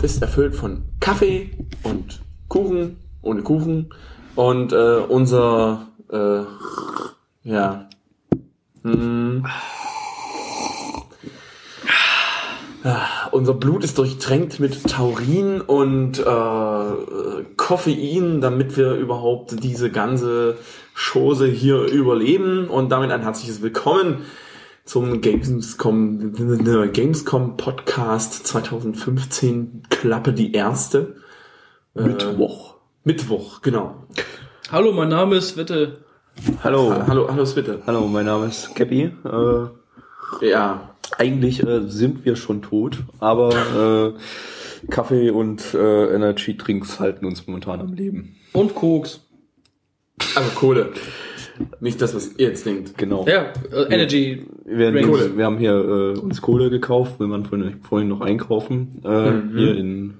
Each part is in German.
Luft ist erfüllt von Kaffee und Kuchen, ohne Kuchen. Und äh, unser, äh, ja, hm, Ah, unser Blut ist durchtränkt mit Taurin und äh, Koffein, damit wir überhaupt diese ganze Chose hier überleben. Und damit ein herzliches Willkommen zum Gamescom, Gamescom Podcast 2015, Klappe die erste. Äh, Mittwoch. Mittwoch, genau. Hallo, mein Name ist Witte. Hallo. Ha- Hallo, hallo Switte. Hallo, mein Name ist Cappy. Äh, Ja, eigentlich äh, sind wir schon tot, aber äh, Kaffee und äh, Energy Drinks halten uns momentan am Leben. Und Koks. also Kohle. Nicht das, was ihr jetzt denkt. Genau. Ja, äh, Energy. Wir, wir, wir haben hier äh, uns Kohle gekauft, will man vorhin, vorhin noch einkaufen. Äh, Mhm. Hier in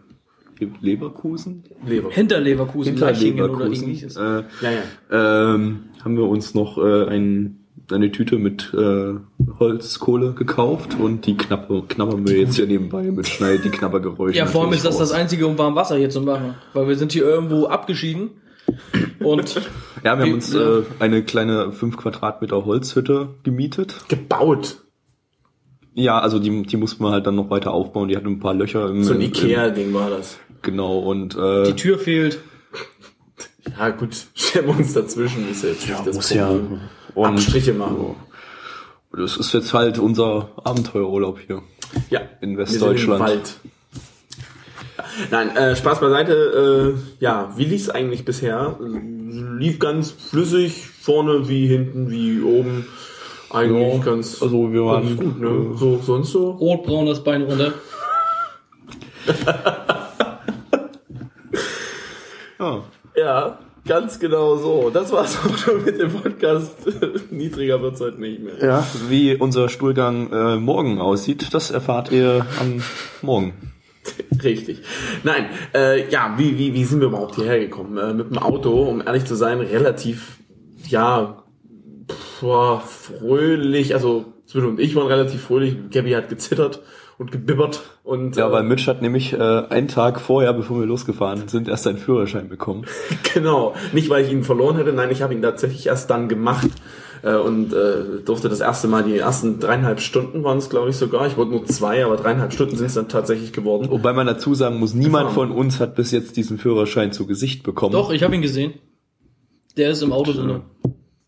Leverkusen. Leber. Hinter Leverkusen, Hinter oder Leverkusen. ähnliches. Äh, Ja, ja. ähm, haben wir uns noch äh, ein, eine Tüte mit äh, Holzkohle gekauft und die knappe, knabbern wir jetzt hier nebenbei mit schnell die Knabbergeräusche. Ja, vor allem ist das natürlich das Einzige, um warm Wasser hier zu machen. Weil wir sind hier irgendwo abgeschieden. Und Ja, wir haben uns ja. äh, eine kleine 5 Quadratmeter Holzhütte gemietet. Gebaut. Ja, also die, die mussten wir halt dann noch weiter aufbauen. Die hatte ein paar Löcher im, So ein Ikea-Ding war das. Genau, und äh, die Tür fehlt. Ja, gut, stellen wir uns dazwischen, ist ja jetzt nicht das muss ja. Problem. Und, Abstriche machen. Das ist jetzt halt unser Abenteuerurlaub hier. Ja, In wir sind Westdeutschland. Im Wald. Nein, äh, Spaß beiseite. Äh, ja, wie lief's eigentlich bisher? Lief ganz flüssig, vorne wie hinten wie oben. Eigentlich Ja, ganz, also wir waren ganz gut, ne? äh, So, sonst so? Rotbraun das Bein runter. ja. Ja, ganz genau so. Das war's auch schon mit dem Podcast. Niedriger wird's heute nicht mehr. ja, wie unser Stuhlgang äh, morgen aussieht, das erfahrt ihr am Morgen. Richtig. Nein, äh, ja, wie, wie, wie sind wir überhaupt hierher gekommen? Äh, mit dem Auto, um ehrlich zu sein, relativ, ja, pff, fröhlich. Also, Sven und ich waren relativ fröhlich. Gabby hat gezittert und gebibbert. Und, Ja, äh, weil Mitch hat nämlich äh, einen Tag vorher, bevor wir losgefahren sind, erst seinen Führerschein bekommen. Genau. Nicht, weil ich ihn verloren hätte, nein, ich habe ihn tatsächlich erst dann gemacht. Äh, und äh, durfte das erste Mal die ersten dreieinhalb Stunden waren es, glaube ich, sogar. Ich wollte nur zwei, aber dreieinhalb Stunden sind es dann tatsächlich geworden. Wobei man dazu sagen muss, niemand Gefahren. von uns hat bis jetzt diesen Führerschein zu Gesicht bekommen. Doch, ich habe ihn gesehen. Der ist im Auto drin.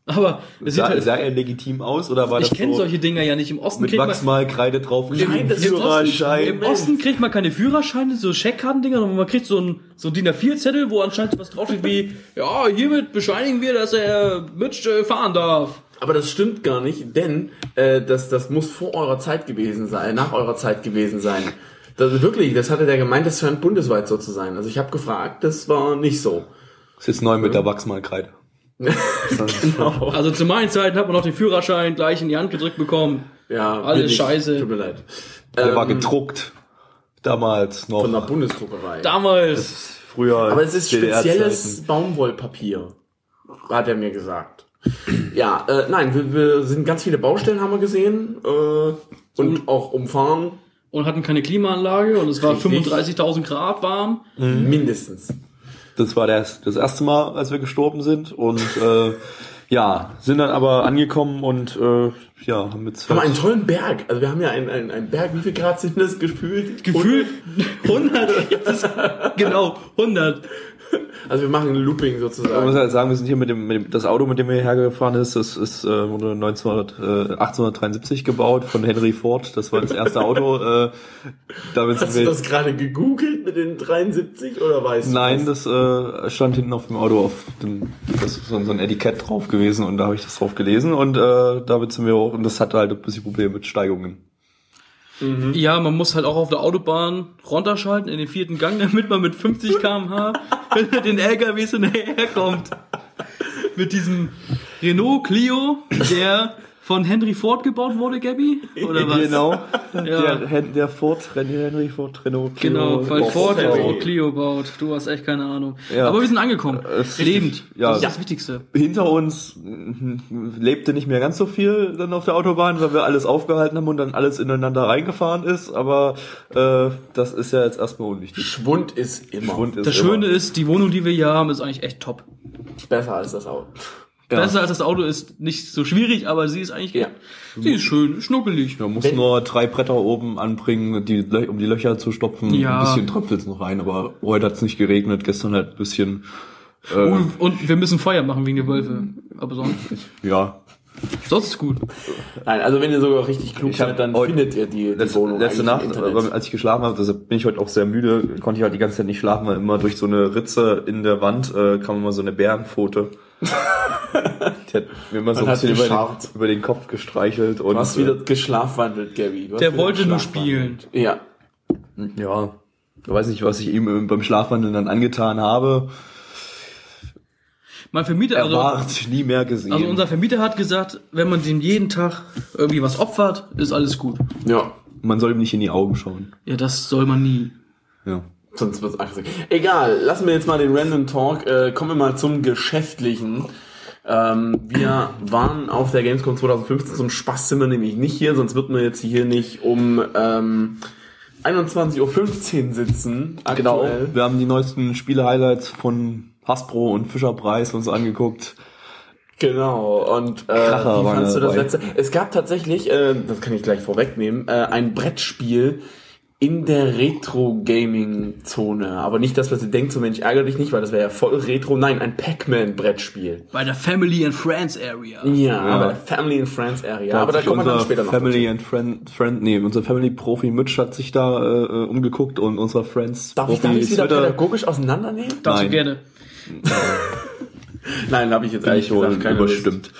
Aber es sieht Sah, halt, sah er legitim aus oder war ich das kenne so solche Dinger ja nicht. Im Osten mit kriegt man, Wachsmalkreide drauf? Nein, das Führerschein. Im Osten kriegt man keine Führerscheine, so Scheckkartendinger, sondern man kriegt so ein, so ein DIN A4-Zettel, wo anscheinend was draufsteht wie, ja, hiermit bescheinigen wir, dass er Mitch äh, fahren darf. Aber das stimmt gar nicht, denn äh, das, das muss vor eurer Zeit gewesen sein, nach eurer Zeit gewesen sein. Das, wirklich, das hatte der gemeint, das scheint bundesweit so zu sein. Also ich habe gefragt, das war nicht so. Das ist neu mit der Wachsmalkreide. Genau. Also zu meinen Zeiten hat man noch den Führerschein gleich in die Hand gedrückt bekommen. Ja, Alles scheiße. Tut mir leid. Der war Ähm, gedruckt. Damals noch. Von der Bundesdruckerei. Damals. früher. Aber es ist spezielles Baumwollpapier, hat er mir gesagt. Ja, äh, nein, wir, wir sind ganz viele Baustellen haben wir gesehen äh, und auch umfahren, Und hatten keine Klimaanlage und es war Richtig. 35.000 Grad warm. mindestens. Das war das, das erste Mal, als wir gestorben sind und äh, ja, sind dann aber angekommen und äh, ja, haben jetzt Wir haben einen tollen Berg. Also wir haben ja einen, einen, einen Berg, wie viel Grad sind das gefühlt? Gefühlt 100. Das ist, genau, 100. Also wir machen ein Looping Man muss sozusagen. halt sagen, wir sind hier mit dem, mit dem das Auto, mit dem wir hierher gefahren ist, das ist äh, wurde 1900, äh, 1873 gebaut von Henry Ford. Das war das erste Auto. Äh, damit Hast sind du wir. das gerade gegoogelt mit den 73 oder weißt du Nein, das? äh, stand hinten auf dem Auto auf dem, das ist so so ein Etikett drauf gewesen und da habe ich das drauf gelesen und äh, damit sind wir auch und das hatte halt ein bisschen Probleme mit Steigungen. Ja, man muss halt auch auf der Autobahn runterschalten in den vierten Gang, damit man mit 50 km/h den LKWs hinterherkommt. Mit diesem Renault Clio, der von Henry Ford gebaut wurde, Gabby? Oder was? Genau. Ja. Der, der Ford, Henry Ford, Renault, Clio, Genau, weil. Ford auch Clio baut. Du hast echt keine Ahnung. Ja. Aber wir sind angekommen. ist Lebend. Ja. Das ist das Wichtigste. Hinter uns mm, lebte nicht mehr ganz so viel dann auf der Autobahn, weil wir alles aufgehalten haben und dann alles ineinander reingefahren ist, aber äh, das ist ja jetzt erstmal unwichtig. Schwund ist immer Schwund ist Das immer- Schöne ist, die Wohnung, die wir hier haben, ist eigentlich echt top. besser als das Auto. Ja. Besser als das Auto ist nicht so schwierig, aber sie ist eigentlich, Ja. sie ist schön, schnuckelig. Man muss Wenn- nur drei Bretter oben anbringen, die, um die Löcher zu stopfen. Ja. Ein bisschen tröpfelt's noch rein, aber heute hat's nicht geregnet, gestern halt ein bisschen. Äh, Und, und wir müssen Feuer machen wegen der Wölfe. Aber sonst, Ja, sonst ist gut. Nein, also wenn ihr sogar richtig klug seid, dann heute- findet ihr die, die letzte, Wohnung letzte Nacht, als ich geschlafen habe, deshalb bin ich heute auch sehr müde, konnte ich halt die ganze Zeit nicht schlafen, weil immer durch so eine Ritze in der Wand äh, kam immer so eine Bärenpfote. Die hat mir immer so ein hat bisschen über den, über den Kopf gestreichelt und Du hast äh, wieder geschlafwandelt, Gabby. Der wollte nur spielen. Ja. ja, ich weiß nicht, was ich ihm beim Schlafwandeln dann angetan habe. Mein Vermieter, Er also, war nie mehr gesehen. also unser Vermieter hat gesagt, wenn man dem jeden Tag irgendwie was opfert, ist alles gut. Ja. Man soll ihm nicht in die Augen schauen. Ja, das soll man nie. Ja. Sonst wird's aggressiv. Egal, lassen wir jetzt mal den Random Talk. Äh, kommen wir mal zum Geschäftlichen. Ähm, wir waren auf der Gamescom 2015. Zum Spaß sind wir nämlich nicht hier, sonst würden wir jetzt hier nicht um ähm, 21.15 Uhr sitzen. Genau. Aktuell. Wir haben die neuesten Spiele-Highlights von Hasbro und Fischer Price uns angeguckt. Genau, und äh, Kracher wie fandst du das dabei. letzte? Es gab tatsächlich, äh, das kann ich gleich vorwegnehmen, äh, ein Brettspiel in der Retro-Gaming-Zone. Aber nicht das, was ihr denkt, so Mensch, ärgere dich nicht, weil das wäre ja voll Retro. Nein, ein Pac-Man-Brettspiel. Bei der Family and Friends Area. Ja, aber Family and Friends Area. aber da hat sich kommen wir dann unser später noch Family dazu. and Friend, Friend, nee, unser Family Profi Mitch hat sich da äh, äh, umgeguckt und unser Friends Darf ich, Profi darf ich wieder Twitter- pädagogisch auseinandernehmen? Du Nein. gerne. Nein, da habe ich jetzt bin ich wohl gesagt keine überstimmt.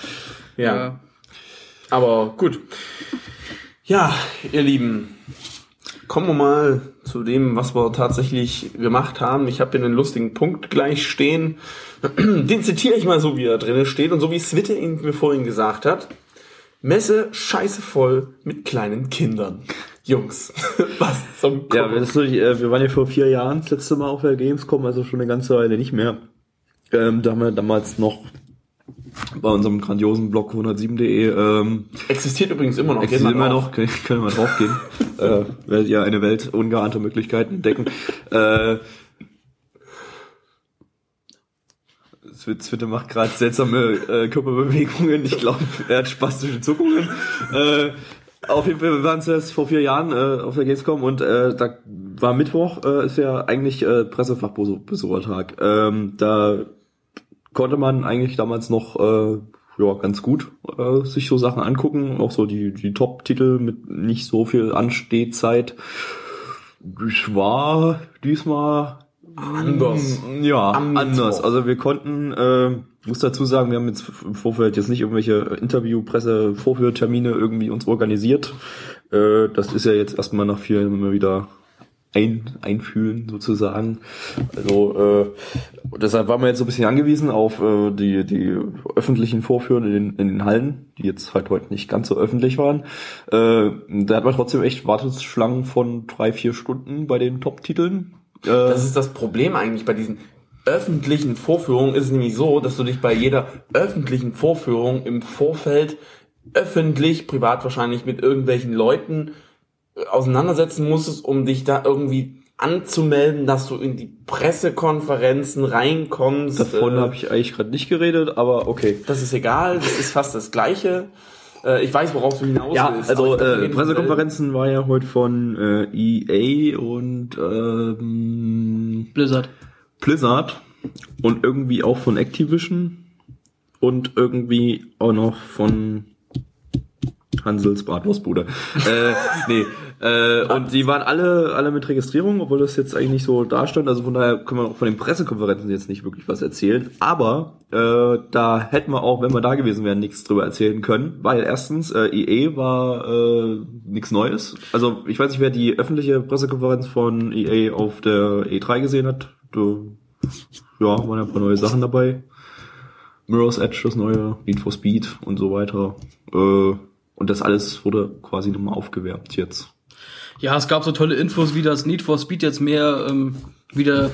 Ja. Aber gut. Ja, ihr Lieben, kommen wir mal zu dem, was wir tatsächlich gemacht haben. Ich habe hier einen lustigen Punkt gleich stehen. Den zitiere ich mal so, wie er drinnen steht und so wie Switte ihn mir vorhin gesagt hat. Messe scheiße voll mit kleinen Kindern. Jungs, was zum Ja, Kuckuck. ist, natürlich, äh, wir waren ja vor vier Jahren das letzte Mal auf der Gamescom, also schon eine ganze Weile nicht mehr. Ähm, da haben wir damals noch bei unserem grandiosen Blog 107.de ähm, Existiert übrigens immer noch. existiert immer noch, können, können wir draufgehen. äh, werdet ihr eine Welt ungeahnter Möglichkeiten entdecken. Äh, Zwitte macht gerade seltsame äh, Körperbewegungen. Ich glaube, er hat spastische Zuckungen. Äh, auf jeden Fall, wir waren zuerst vor vier Jahren äh, auf der Gamescom und äh, da war Mittwoch, äh, ist ja eigentlich äh, Pressefachbesuchertag. Ähm, da konnte man eigentlich damals noch äh, ja ganz gut äh, sich so Sachen angucken, auch so die die Top-Titel mit nicht so viel Anstehzeit. Ich war diesmal Anders. ja, Am anders. Mittwoch. Also wir konnten, äh, muss dazu sagen, wir haben jetzt im Vorfeld jetzt nicht irgendwelche Interview, Presse, Vorführtermine irgendwie uns organisiert. Äh, das ist ja jetzt erstmal nach vielen immer wieder ein, einfühlen sozusagen. Also äh, deshalb waren wir jetzt so ein bisschen angewiesen auf äh, die, die öffentlichen Vorführen in den, in den Hallen, die jetzt halt heute nicht ganz so öffentlich waren. Äh, da hat man trotzdem echt Warteschlangen von drei, vier Stunden bei den Top-Titeln. Äh, Das ist das Problem eigentlich bei diesen öffentlichen Vorführungen ist es nämlich so, dass du dich bei jeder öffentlichen Vorführung im Vorfeld öffentlich, privat wahrscheinlich mit irgendwelchen Leuten auseinandersetzen musstest, um dich da irgendwie anzumelden, dass du in die Pressekonferenzen reinkommst. Davon Äh, habe ich eigentlich gerade nicht geredet, aber okay. Das ist egal, das ist fast das Gleiche. Äh, Ich weiß, worauf du hinaus Ja, willst. also äh, Pressekonferenzen war ja heute von äh, EA und ähm, Blizzard. Blizzard und irgendwie auch von Activision und irgendwie auch noch von Hansels Bratwurstbude. äh, nee, äh, und die waren alle alle mit Registrierung, obwohl das jetzt eigentlich nicht so dastand. Also von daher können wir auch von den Pressekonferenzen jetzt nicht wirklich was erzählen. Aber äh, da hätten wir auch, wenn wir da gewesen wären, nichts drüber erzählen können, weil erstens äh, EA war äh, nichts Neues. Also ich weiß nicht, wer die öffentliche Pressekonferenz von EA auf der E3 gesehen hat. Ja, waren ja ein paar neue Sachen dabei. Mirror's Edge, das neue, Need for Speed und so weiter. Äh, und das alles wurde quasi nochmal aufgewerbt jetzt. Ja, es gab so tolle Infos, wie das Need for Speed jetzt mehr ähm, wieder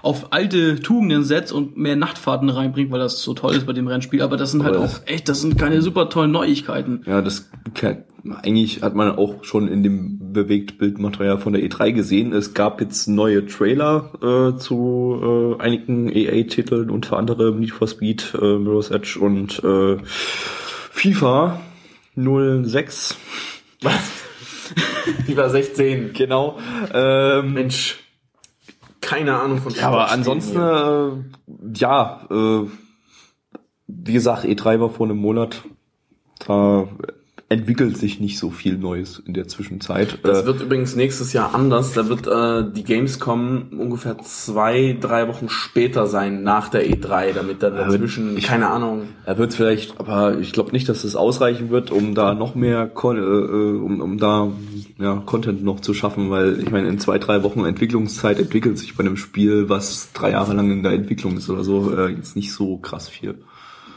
auf alte Tugenden setzt und mehr Nachtfahrten reinbringt, weil das so toll ist bei dem Rennspiel. Aber das sind halt auch echt, das sind keine super tollen Neuigkeiten. Ja, das eigentlich hat man auch schon in dem Bewegtbildmaterial von der E3 gesehen. Es gab jetzt neue Trailer äh, zu äh, einigen EA-Titeln, unter anderem Need for Speed, äh, Mirror's Edge und äh, FIFA 06. FIFA 16. Genau. Ähm, Mensch, keine Ahnung von Ja, aber ansonsten, äh, ja, äh, wie gesagt, E3 war vor einem Monat. Da entwickelt sich nicht so viel Neues in der Zwischenzeit. Das Äh, wird übrigens nächstes Jahr anders. Da wird äh, die Gamescom ungefähr zwei, drei Wochen später sein, nach der E3, damit dann dazwischen, ich- keine Ahnung. er wird vielleicht, aber ich glaube nicht, dass es ausreichen wird, um da noch mehr, Con äh, äh, um, um da ja, Content noch zu schaffen, weil ich meine, in zwei, drei Wochen Entwicklungszeit entwickelt sich bei einem Spiel, was drei Jahre lang in der Entwicklung ist oder so, äh, jetzt nicht so krass viel.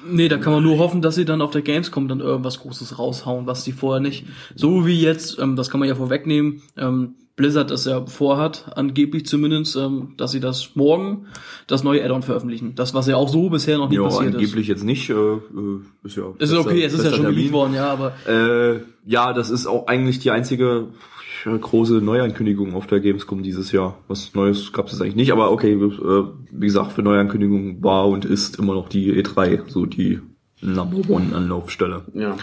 Nee, da kann man nur hoffen, dass sie dann auf der Gamescom dann irgendwas Großes raushauen, was sie vorher nicht. So wie jetzt, ähm, das kann man ja vorwegnehmen, ähm, Blizzard das ja vorhat, angeblich zumindest, ähm, dass sie das morgen, das neue Add-on veröffentlichen. Das, was ja auch so bisher noch nie Ja, passiert angeblich jetzt nicht. Äh, äh, ist ja ist. Es ist okay, es ist ja schon geleakt worden, ja, aber Äh, ja, das ist auch eigentlich die einzige große Neuankündigung auf der Gamescom dieses Jahr. Was Neues gab es eigentlich nicht, aber okay, äh, wie gesagt, für Neuankündigungen war und ist immer noch die E3, so die Number One Anlaufstelle. Ja.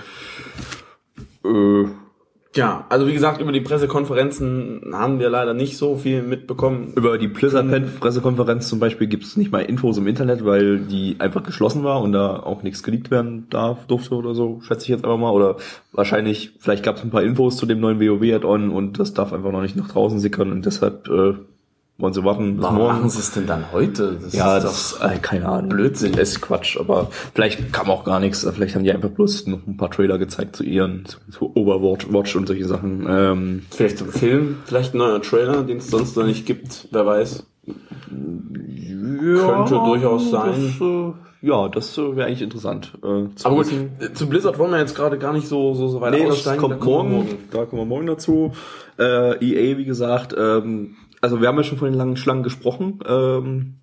Äh, Ja, also wie gesagt, über die Pressekonferenzen haben wir leider nicht so viel mitbekommen. über die Blizzard-Pressekonferenz zum Beispiel gibt es nicht mal Infos im Internet, weil die einfach geschlossen war und da auch nichts geleakt werden darf, durfte oder so, schätze ich jetzt einfach mal. Oder wahrscheinlich, vielleicht gab es ein paar Infos zu dem neuen WoW-Add-on und das darf einfach noch nicht nach draußen sickern und deshalb äh, wollen sie warten bis Warum morgen. machen sie es denn dann heute? Das Ja, ist das ist äh, keine Ahnung. Blödsinn. Das ist Quatsch, aber vielleicht kam auch gar nichts. Vielleicht haben die einfach bloß noch ein paar Trailer gezeigt zu ihren, zu, zu Overwatch Watch und solche Sachen. Ähm, vielleicht ein Film, vielleicht ein neuer Trailer, den es sonst noch nicht gibt, wer weiß. Könnte durchaus sein. Das, äh, ja, das äh, wäre eigentlich interessant. Äh, zu Aber gut, äh, zu Blizzard wollen wir jetzt gerade gar nicht so, so, so weit Nee, das aussteigen. kommt da kommen wir morgen. Da kommen wir morgen dazu. Äh, EA, wie gesagt, ähm, also wir haben ja schon von den langen Schlangen gesprochen, ähm,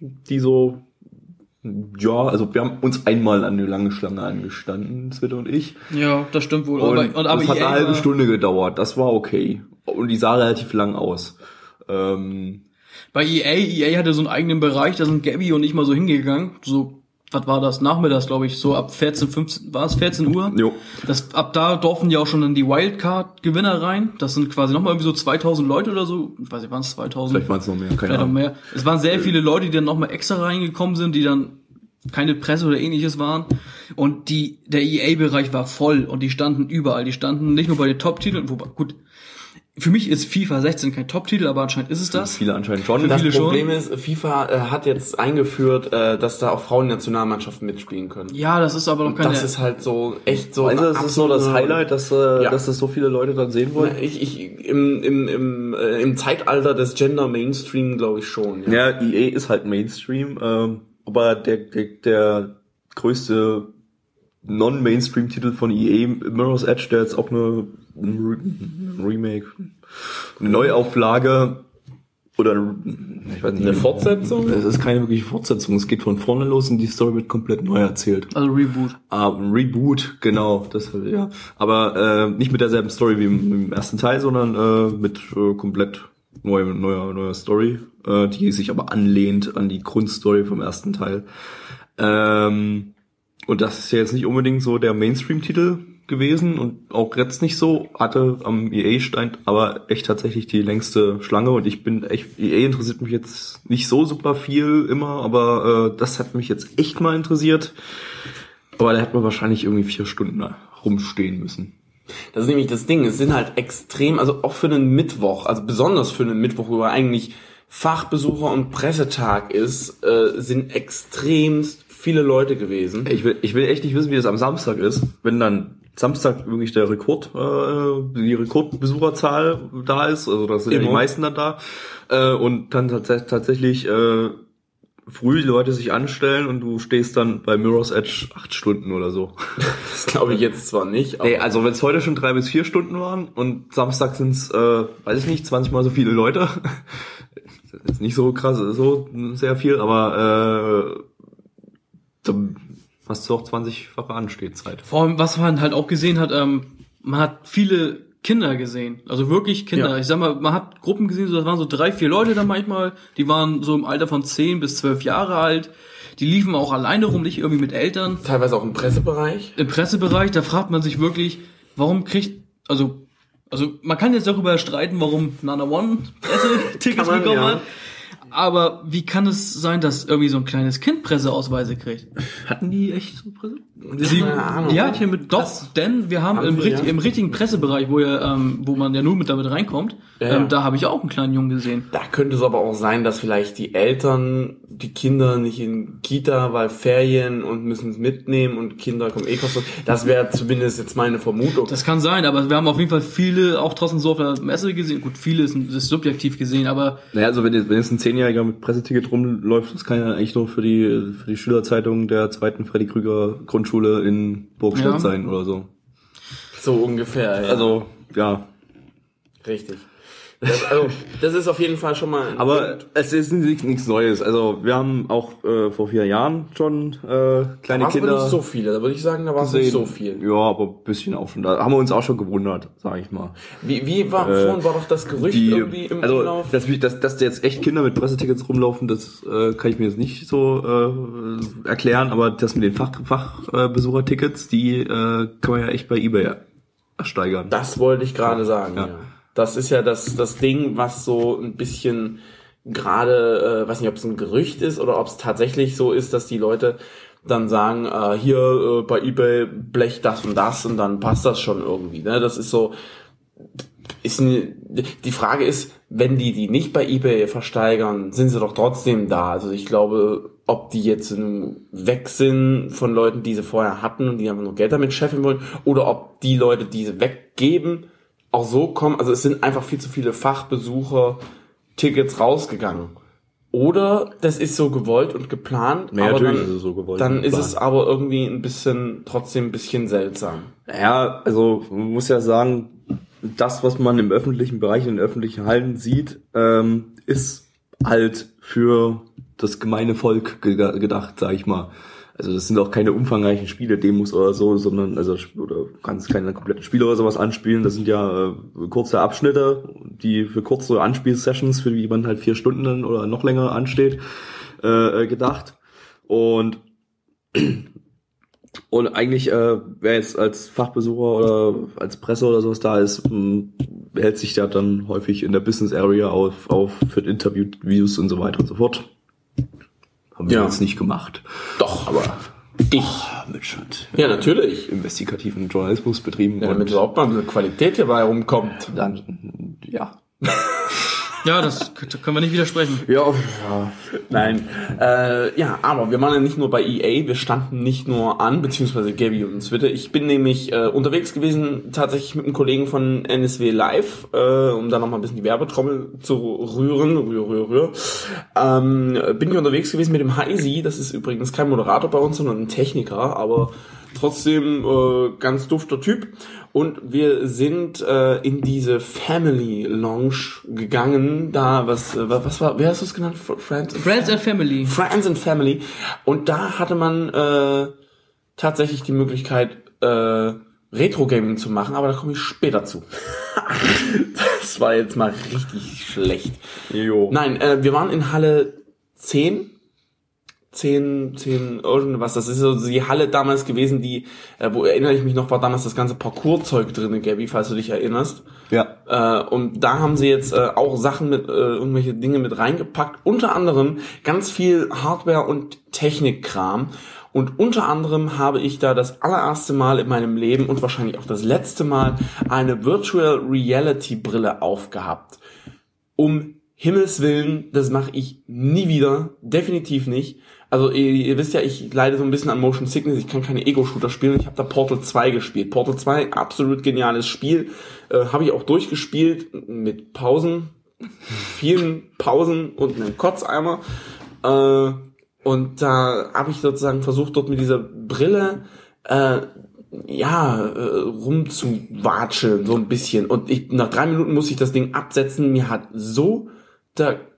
die so, ja, also wir haben uns einmal an die lange Schlange angestanden, Twitter und ich. ja, das stimmt wohl. Und, aber, und, aber das hat eine halbe Stunde gedauert. Das war okay. Und die sah relativ lang aus. Ähm, Bei EA, EA hatte so einen eigenen Bereich, da sind Gabby und ich mal so hingegangen. So, was war das? Nachmittags, glaube ich, so ab 14, 15, war es 14 Uhr? jo. Das, ab da durften ja auch schon dann die Wildcard-Gewinner rein. Das sind quasi nochmal irgendwie so 2000 Leute oder so. Ich weiß nicht, waren es 2000? Vielleicht waren es noch mehr, keine Vielleicht noch Ahnung. mehr. Es waren sehr viele Leute, die dann nochmal extra reingekommen sind, die dann keine Presse oder ähnliches waren. Und die, der EA-Bereich war voll und die standen überall. Die standen nicht nur bei den Top-Titeln, wobei, gut, für mich ist FIFA 16 kein Top-Titel, aber anscheinend ist es das. Viele anscheinend schon. Das viele schon. Problem ist, FIFA äh, hat jetzt eingeführt, äh, dass da auch Frauennationalmannschaften mitspielen können. Ja, das ist aber noch keine. Das ist halt so echt so. Also das ist so das Highlight, dass, äh, Ja. dass das so viele Leute dann sehen wollen. Ich, ich, im, im, im, äh, Im Zeitalter des Gender Mainstream glaube ich schon. Ja. Ja, EA ist halt Mainstream, ähm, aber der, der, der größte Non-Mainstream-Titel von EA, Mirror's Edge, der jetzt auch eine ein Re ein Remake, eine Neuauflage oder ich weiß nicht, Eine Fortsetzung? Es ist keine wirkliche Fortsetzung. Es geht von vorne los und die Story wird komplett neu erzählt. also Reboot. Ah, Reboot, genau, das ja. Aber äh, nicht mit derselben Story wie im, im ersten Teil, sondern äh, mit äh, komplett neuer, neuer, neuer Story, äh, die sich aber anlehnt an die Grundstory vom ersten Teil. Ähm, und das ist ja jetzt nicht unbedingt so der Mainstream-Titel gewesen und auch jetzt nicht so, hatte am EA-Stand aber echt tatsächlich die längste Schlange und ich bin echt, EA interessiert mich jetzt nicht so super viel immer, aber äh, das hat mich jetzt echt mal interessiert. Aber da hätte man wahrscheinlich irgendwie vier Stunden rumstehen müssen. Das ist nämlich das Ding. Es sind halt extrem, also auch für einen Mittwoch, also besonders für einen Mittwoch, wo eigentlich Fachbesucher und Pressetag ist, äh, sind extremst viele Leute gewesen. Ich will, ich will echt nicht wissen, wie das am Samstag ist, wenn dann Samstag wirklich der Rekord, äh, die Rekordbesucherzahl da ist, also das sind ja die meisten dann da, äh, und dann tats tatsächlich äh, früh die Leute sich anstellen und du stehst dann bei Mirror's Edge acht Stunden oder so. Das glaube ich jetzt zwar nicht, aber Nee, also wenn es heute schon drei bis vier Stunden waren und Samstag sind es, äh, weiß ich nicht, 20 mal so viele Leute. Ist nicht so krass, so sehr viel, aber äh, hast du auch 20-fache Anstehzeit. Vor allem, was man halt auch gesehen hat, ähm, man hat viele Kinder gesehen. Also wirklich Kinder. Ja. Ich sag mal, man hat Gruppen gesehen, so, das waren so drei, vier Leute da manchmal, die waren so im Alter von 10 bis 12 Jahre alt. Die liefen auch alleine rum, nicht irgendwie mit Eltern. teilweise auch im Pressebereich. Im Pressebereich, da fragt man sich wirklich, warum kriegt, also, also man kann jetzt darüber streiten, warum Nana One Pressetickets bekommen ja. hat. Aber wie kann es sein, dass irgendwie so ein kleines Kind Presseausweise kriegt? Hatten die echt so Presse? Sie, keine Ahnung. ja, Welche mit doch, denn wir haben, Haben im, wir, richt- ja. im richtigen Pressebereich, wo, ihr, ähm, wo man ja nur mit damit reinkommt, Ja, ja. ähm, da habe ich auch einen kleinen Jungen gesehen. Da könnte es aber auch sein, dass vielleicht die Eltern die Kinder nicht in Kita, weil Ferien und müssen es mitnehmen und Kinder kommen eh kostenlos. Das wäre zumindest jetzt meine Vermutung. Das kann sein, aber wir haben auf jeden Fall viele auch trotzdem so auf der Messe gesehen. Gut, viele ist, ist subjektiv gesehen, aber Naja, also wenn jetzt, wenn jetzt ein Zehnjähriger mit Presseticket rumläuft, das kann ja eigentlich nur für die für die Schülerzeitung der zweiten Freddy Krüger Grundschule in Burgstadt Ja. sein oder so. So ungefähr, ja. Also, ja. richtig. Das, also, das ist auf jeden Fall schon mal. ein Aber Punkt. es ist nichts, nichts Neues. Also wir haben auch äh, vor vier Jahren schon äh, kleine aber Kinder nicht so viele. Da würde ich sagen, da war es nicht so viel. Ja, aber ein bisschen auch schon. Da haben wir uns auch schon gewundert, sage ich mal. Wie, wie war Äh, vorhin war doch das Gerücht Die, irgendwie im also, Umlauf? dass, dass, dass jetzt echt Kinder mit Pressetickets rumlaufen, das äh, kann ich mir jetzt nicht so äh, erklären, aber das mit den Fach, Fachbesuchertickets, die äh, kann man ja echt bei eBay ersteigern. Das wollte ich gerade sagen, ja. Ja. Das ist ja das, das Ding, was so ein bisschen gerade, äh, weiß nicht, ob es ein Gerücht ist oder ob es tatsächlich so ist, dass die Leute dann sagen, äh, hier äh, bei eBay blech das und das und dann passt das schon irgendwie. Ne? Das ist so, ist eine, die Frage ist, wenn die die nicht bei eBay versteigern, sind sie doch trotzdem da. Also ich glaube, ob die jetzt weg sind von Leuten, die sie vorher hatten und die einfach nur Geld damit scheffeln wollen, oder ob die Leute, die sie weggeben, auch so kommen. Also es sind einfach viel zu viele Fachbesucher Tickets rausgegangen. Oder das ist so gewollt und geplant, Ja, aber natürlich dann, ist es so gewollt dann ist es aber irgendwie ein bisschen, trotzdem ein bisschen seltsam. Ja, also man muss ja sagen, das, was man im öffentlichen Bereich, in den öffentlichen Hallen sieht, ähm, ist halt für das gemeine Volk ge gedacht, sag ich mal. Also das sind auch keine umfangreichen Spiele, Demos oder so, sondern also oder kannst keine kompletten Spiele oder sowas anspielen. Das sind ja äh, kurze Abschnitte, die für kurze Anspielsessions, für die man halt vier Stunden dann oder noch länger ansteht, äh, äh, gedacht. Und und eigentlich, äh, wer jetzt als Fachbesucher oder als Presse oder sowas da ist, mh, hält sich ja dann häufig in der Business Area auf, auf für Interviews und so weiter und so fort. Haben wir Ja. jetzt nicht gemacht. Doch, aber ich. Mit Schritt. Ja, natürlich. Investigativen Journalismus betrieben Ja, damit und überhaupt mal eine Qualität hierbei rumkommt. dann, ja. ja, das können wir nicht widersprechen. Ja, ja. Nein. Äh, ja, aber wir waren ja nicht nur bei EA, wir standen nicht nur an, beziehungsweise Gabby und Twitter. Ich bin nämlich äh, unterwegs gewesen, tatsächlich mit einem Kollegen von NSW Live, äh, um da nochmal ein bisschen die Werbetrommel zu rühren. Rühr, rühr, rühr. Ähm, bin ich unterwegs gewesen mit dem Heisi, das ist übrigens kein Moderator bei uns, sondern ein Techniker, aber trotzdem äh, ganz dufter Typ. Und wir sind äh, in diese Family Lounge gegangen, da, was, äh, was war, wer hast du es genannt? Friends? Friends and Family. Friends and Family. Und da hatte man äh, tatsächlich die Möglichkeit, äh, Retro-Gaming zu machen, aber da komme ich später zu. das war jetzt mal richtig schlecht. Jo. Nein, äh, wir waren in Halle 10. 10, 10, irgendwas. Das ist so die Halle damals gewesen, die, äh, wo erinnere ich mich noch, war damals das ganze Parcours-Zeug drin, Gabby, falls du dich erinnerst. Ja. Äh, und da haben sie jetzt äh, auch Sachen mit, äh, irgendwelche Dinge mit reingepackt. Unter anderem ganz viel Hardware- und Technikkram. Und unter anderem habe ich da das allererste Mal in meinem Leben und wahrscheinlich auch das letzte Mal eine Virtual Reality Brille aufgehabt. Um Himmels Willen, das mache ich nie wieder, definitiv nicht. Also ihr, ihr wisst ja, ich leide so ein bisschen an Motion Sickness, ich kann keine Ego-Shooter spielen. Ich habe da Portal 2 gespielt. Portal 2, absolut geniales Spiel. Äh, habe ich auch durchgespielt mit Pausen, vielen Pausen und einem Kotzeimer. Äh, Und da habe ich sozusagen versucht, dort mit dieser Brille äh, ja, äh, rumzuwatscheln, so ein bisschen. Und ich, nach drei Minuten muss ich das Ding absetzen. Mir hat so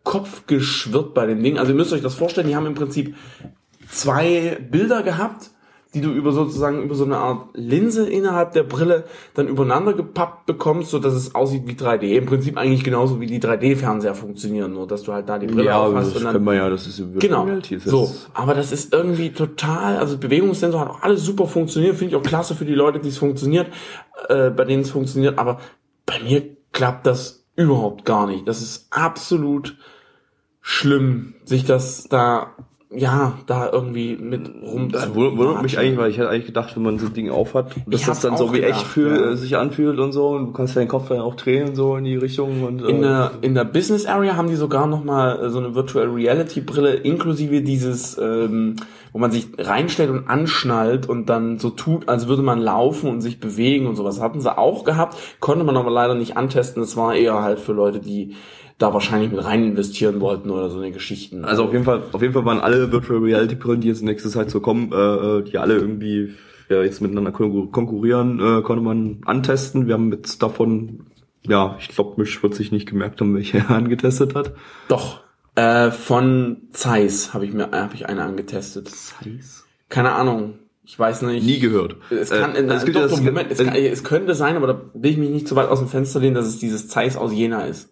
Kopf geschwirrt bei dem Ding. Also ihr müsst euch das vorstellen, die haben im Prinzip zwei Bilder gehabt, die du über sozusagen über so eine Art Linse innerhalb der Brille dann übereinander gepappt bekommst, so dass es aussieht wie 3D. Im Prinzip eigentlich genauso wie die 3D-Fernseher funktionieren, nur dass du halt da die Brille Ja, auf das und dann können wir ja, das ist Virtual Genau. So, aber das ist irgendwie total, also Bewegungssensor hat auch alles super funktioniert, finde ich auch klasse für die Leute, die es funktioniert, äh, bei denen es funktioniert, aber bei mir klappt das überhaupt gar nicht. Das ist absolut schlimm, sich das da, ja, da irgendwie mit rum. Das wundert mich eigentlich, weil ich hätte eigentlich gedacht, wenn man so ein Ding aufhat, dass Ich das dann so wie gedacht, echt fühl, ja. äh, sich anfühlt und so und du kannst deinen Kopf dann auch drehen so in die Richtung und äh, In der, in der Business Area haben die sogar noch mal äh, so eine Virtual Reality Brille inklusive dieses, ähm, wo man sich reinstellt und anschnallt und dann so tut, als würde man laufen und sich bewegen und sowas. Hatten sie auch gehabt, konnte man aber leider nicht antesten. Das war eher halt für Leute, die da wahrscheinlich mit rein investieren wollten oder so eine Geschichten. Also auf jeden Fall, auf jeden Fall waren alle Virtual Reality Brillen, die jetzt in nächster Zeit so kommen, äh, äh, die alle irgendwie ja, jetzt miteinander konkur- konkurrieren, äh, konnte man antesten. Wir haben jetzt davon, ja, ich glaube, mich wird sich nicht gemerkt haben, welche er angetestet hat. Doch. Äh, von Zeiss habe ich mir habe ich eine angetestet. Zeiss? Keine Ahnung. Ich weiß nicht. Nie gehört. Es kann, Äh, es gibt doch, ja doch, das- Moment, es, kann, es könnte sein, aber da will ich mich nicht zu weit aus dem Fenster lehnen, dass es dieses Zeiss aus Jena ist.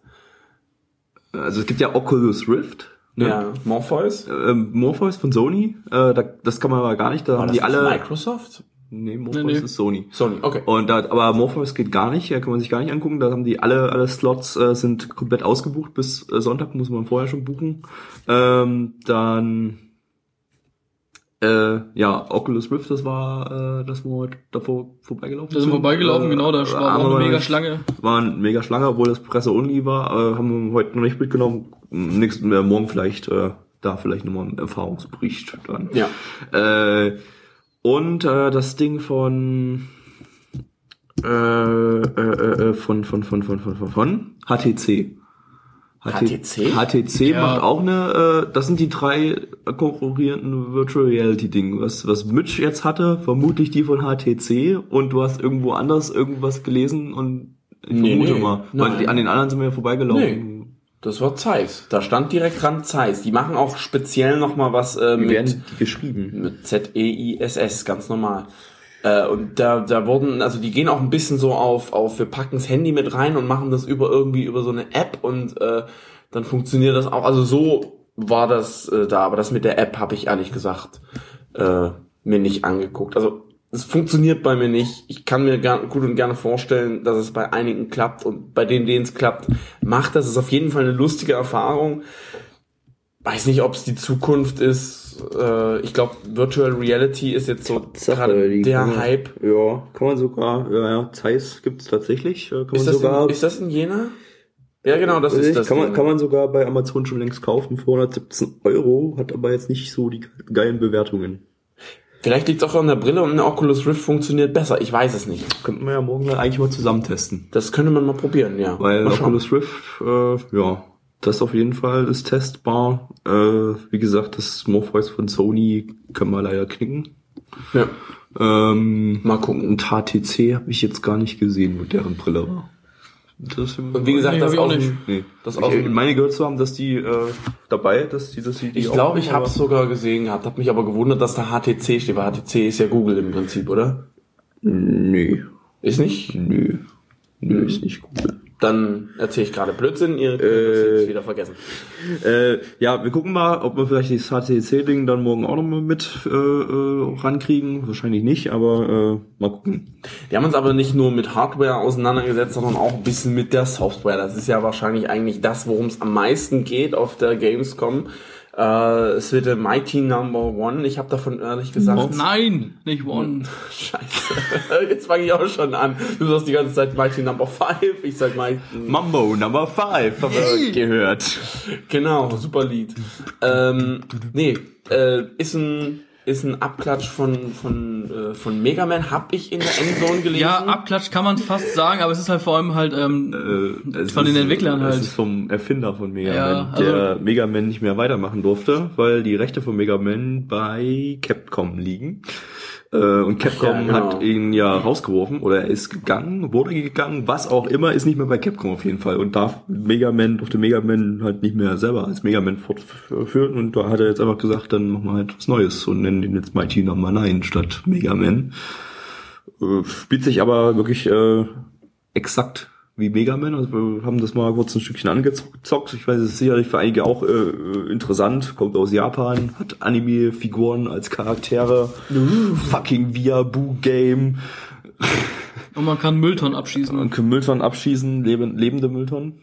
Also es gibt ja Oculus Rift. Ne? Ja, Morpheus. Ähm, Morpheus von Sony, äh, da, das kann man aber gar nicht, da War haben das die alle. Microsoft? Nee, Morpheus Nee, nee. ist Sony. Sony, okay. Und da, aber Morpheus geht gar nicht, kann man sich gar nicht angucken. Da haben die alle, alle Slots äh, sind komplett ausgebucht bis äh, Sonntag, muss man vorher schon buchen. Ähm, dann äh, ja, Oculus Rift, das war äh, das, wo wir davor vorbeigelaufen Da sind wir vorbeigelaufen, Äh, genau, da war haben auch eine mega Schlange. War eine mega Schlange, obwohl das Presse-only war. Äh, haben wir heute noch nicht mitgenommen. Nächsten, äh, morgen vielleicht, äh, da vielleicht nochmal ein Erfahrungsbericht dann. Ja. Äh, und äh, das Ding von äh, äh, äh, von, von, von, von, von, von, von HTC. HTC? HTC Ja. macht auch eine, äh, das sind die drei konkurrierenden Virtual Reality Dinge. Was, was Mitch jetzt hatte, vermutlich die von HTC und du hast irgendwo anders irgendwas gelesen und ich Nee, vermute nee, mal, weil nein. die, an den anderen sind wir ja vorbeigelaufen. Nee. Das war Zeiss. Da stand direkt dran Zeiss. Die machen auch speziell noch mal was äh, Wie mit, werden die geschrieben? mit Z-E-I-S-S, ganz normal. Äh, und da, da wurden, also die gehen auch ein bisschen so auf, auf, wir packen das Handy mit rein und machen das über irgendwie über so eine App und äh, dann funktioniert das auch. Also so war das äh, da, aber das mit der App habe ich ehrlich gesagt äh, mir nicht angeguckt. Also es funktioniert bei mir nicht. Ich kann mir gar, gut und gerne vorstellen, dass es bei einigen klappt und bei denen, denen es klappt, macht das. Es ist auf jeden Fall eine lustige Erfahrung. Weiß nicht, ob es die Zukunft ist. Äh, ich glaube, Virtual Reality ist jetzt so gerade der Hype. Ja, kann man sogar, ja, ja, Zeiss gibt's tatsächlich. äh, Kann Ist man das, sogar, in, ist das in Jena? Ja, genau, das ist das. kann man, kann man sogar bei Amazon schon längst kaufen, 417 Euro, hat aber jetzt nicht so die geilen Bewertungen. Vielleicht liegt es auch an der Brille und eine Oculus Rift funktioniert besser. Ich weiß es nicht. Könnten wir ja morgen dann eigentlich mal zusammen testen. Das könnte man mal probieren, ja. Weil. Oculus Rift, äh, ja, das auf jeden Fall ist testbar. Äh, wie gesagt, das Morpheus von Sony können wir leider knicken. Ja. Ähm, Mal gucken. Und HTC habe ich jetzt gar nicht gesehen, wo deren Brille war. Das, Und wie gesagt, Nee, das auch nicht. nee. das ich dem, meine gehört zu haben, dass die äh, dabei, dass die, dass die, die ich auch glaube, ich habe es sogar gesehen gehabt. Hab mich aber gewundert, dass da HTC steht, weil HTC ist ja Google im Prinzip, oder? Nö, Ist nicht? nö, nö, ist nicht gut. Dann erzähle ich gerade Blödsinn, ihr könnt Äh. das jetzt wieder vergessen. Äh, ja, wir gucken mal, ob wir vielleicht das HTC-Ding dann morgen auch nochmal mit äh, äh, rankriegen. Wahrscheinlich nicht, aber äh, mal gucken. Wir haben uns aber nicht nur mit Hardware auseinandergesetzt, sondern auch ein bisschen mit der Software. Das ist ja wahrscheinlich eigentlich das, worum es am meisten geht auf der Gamescom. Äh, es wird Mighty Number One. Ich habe davon ehrlich gesagt... Nein, nicht One. Scheiße. Jetzt fange ich auch schon an. Du sagst die ganze Zeit Mighty Number Five. Ich sag Mighty... Mambo Number 5 haben wir gehört. Genau, super Lied. Ähm, nee, äh, ist ein ist ein Abklatsch von von äh, von Mega Man, hab ich in der Endzone gelesen. Ja, Abklatsch kann man fast sagen, aber es ist halt vor allem halt ähm, Äh, es Von den Entwicklern es halt. ist vom Erfinder von Mega Ja, Man, also- der Mega Man nicht mehr weitermachen durfte, weil die Rechte von Mega Man bei Capcom liegen. Äh, und Capcom Ja, genau. hat ihn ja rausgeworfen oder er ist gegangen, wurde gegangen, was auch immer, ist nicht mehr bei Capcom auf jeden Fall und darf Mega Man, durfte Mega Man halt nicht mehr selber als Mega Man fortführen und da hat er jetzt einfach gesagt, dann machen wir halt was Neues und nennen den jetzt Mighty Number 9 statt Mega Man. Äh, spielt sich aber wirklich äh, exakt wie Mega Man. Also wir haben das mal kurz ein Stückchen angezockt. Ich weiß, es ist sicherlich für einige auch äh, interessant. Kommt aus Japan, hat Anime-Figuren als Charaktere. Fucking Viabu-Game. und man kann Mülltonnen abschießen. Und kann Mülltonnen abschießen, leben, lebende Mülltonnen.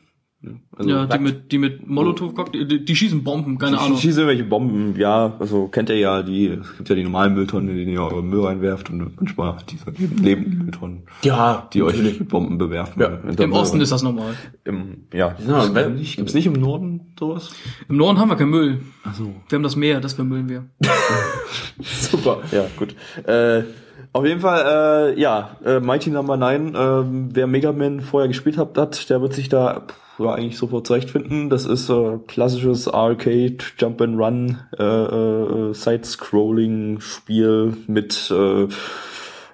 Also, ja, die mit die mit Molotow Cocktail, die, die schießen Bomben, keine die Ahnung. schießen irgendwelche Bomben, ja, also kennt ihr ja, die, es gibt ja die normalen Mülltonnen, in denen ihr euren Müll reinwerft und manchmal diese lebenden Mülltonnen, ja, die euch mit Bomben bewerfen. Ja. Im Osten ist das normal. Im, ja, Ja, nicht, gibt's nicht im Norden sowas? Im Norden haben wir keinen Müll. Ach so. Wir haben das Meer, das vermüllen wir. Super. Ja, gut. Äh, auf jeden Fall, äh, ja, äh, Mighty Number 9, ähm, wer Mega Man vorher gespielt hat, hat, der wird sich da pff, ja, eigentlich sofort zurechtfinden. Das ist äh, klassisches Arcade Jump and Run äh, äh, Side-Scrolling Spiel mit äh,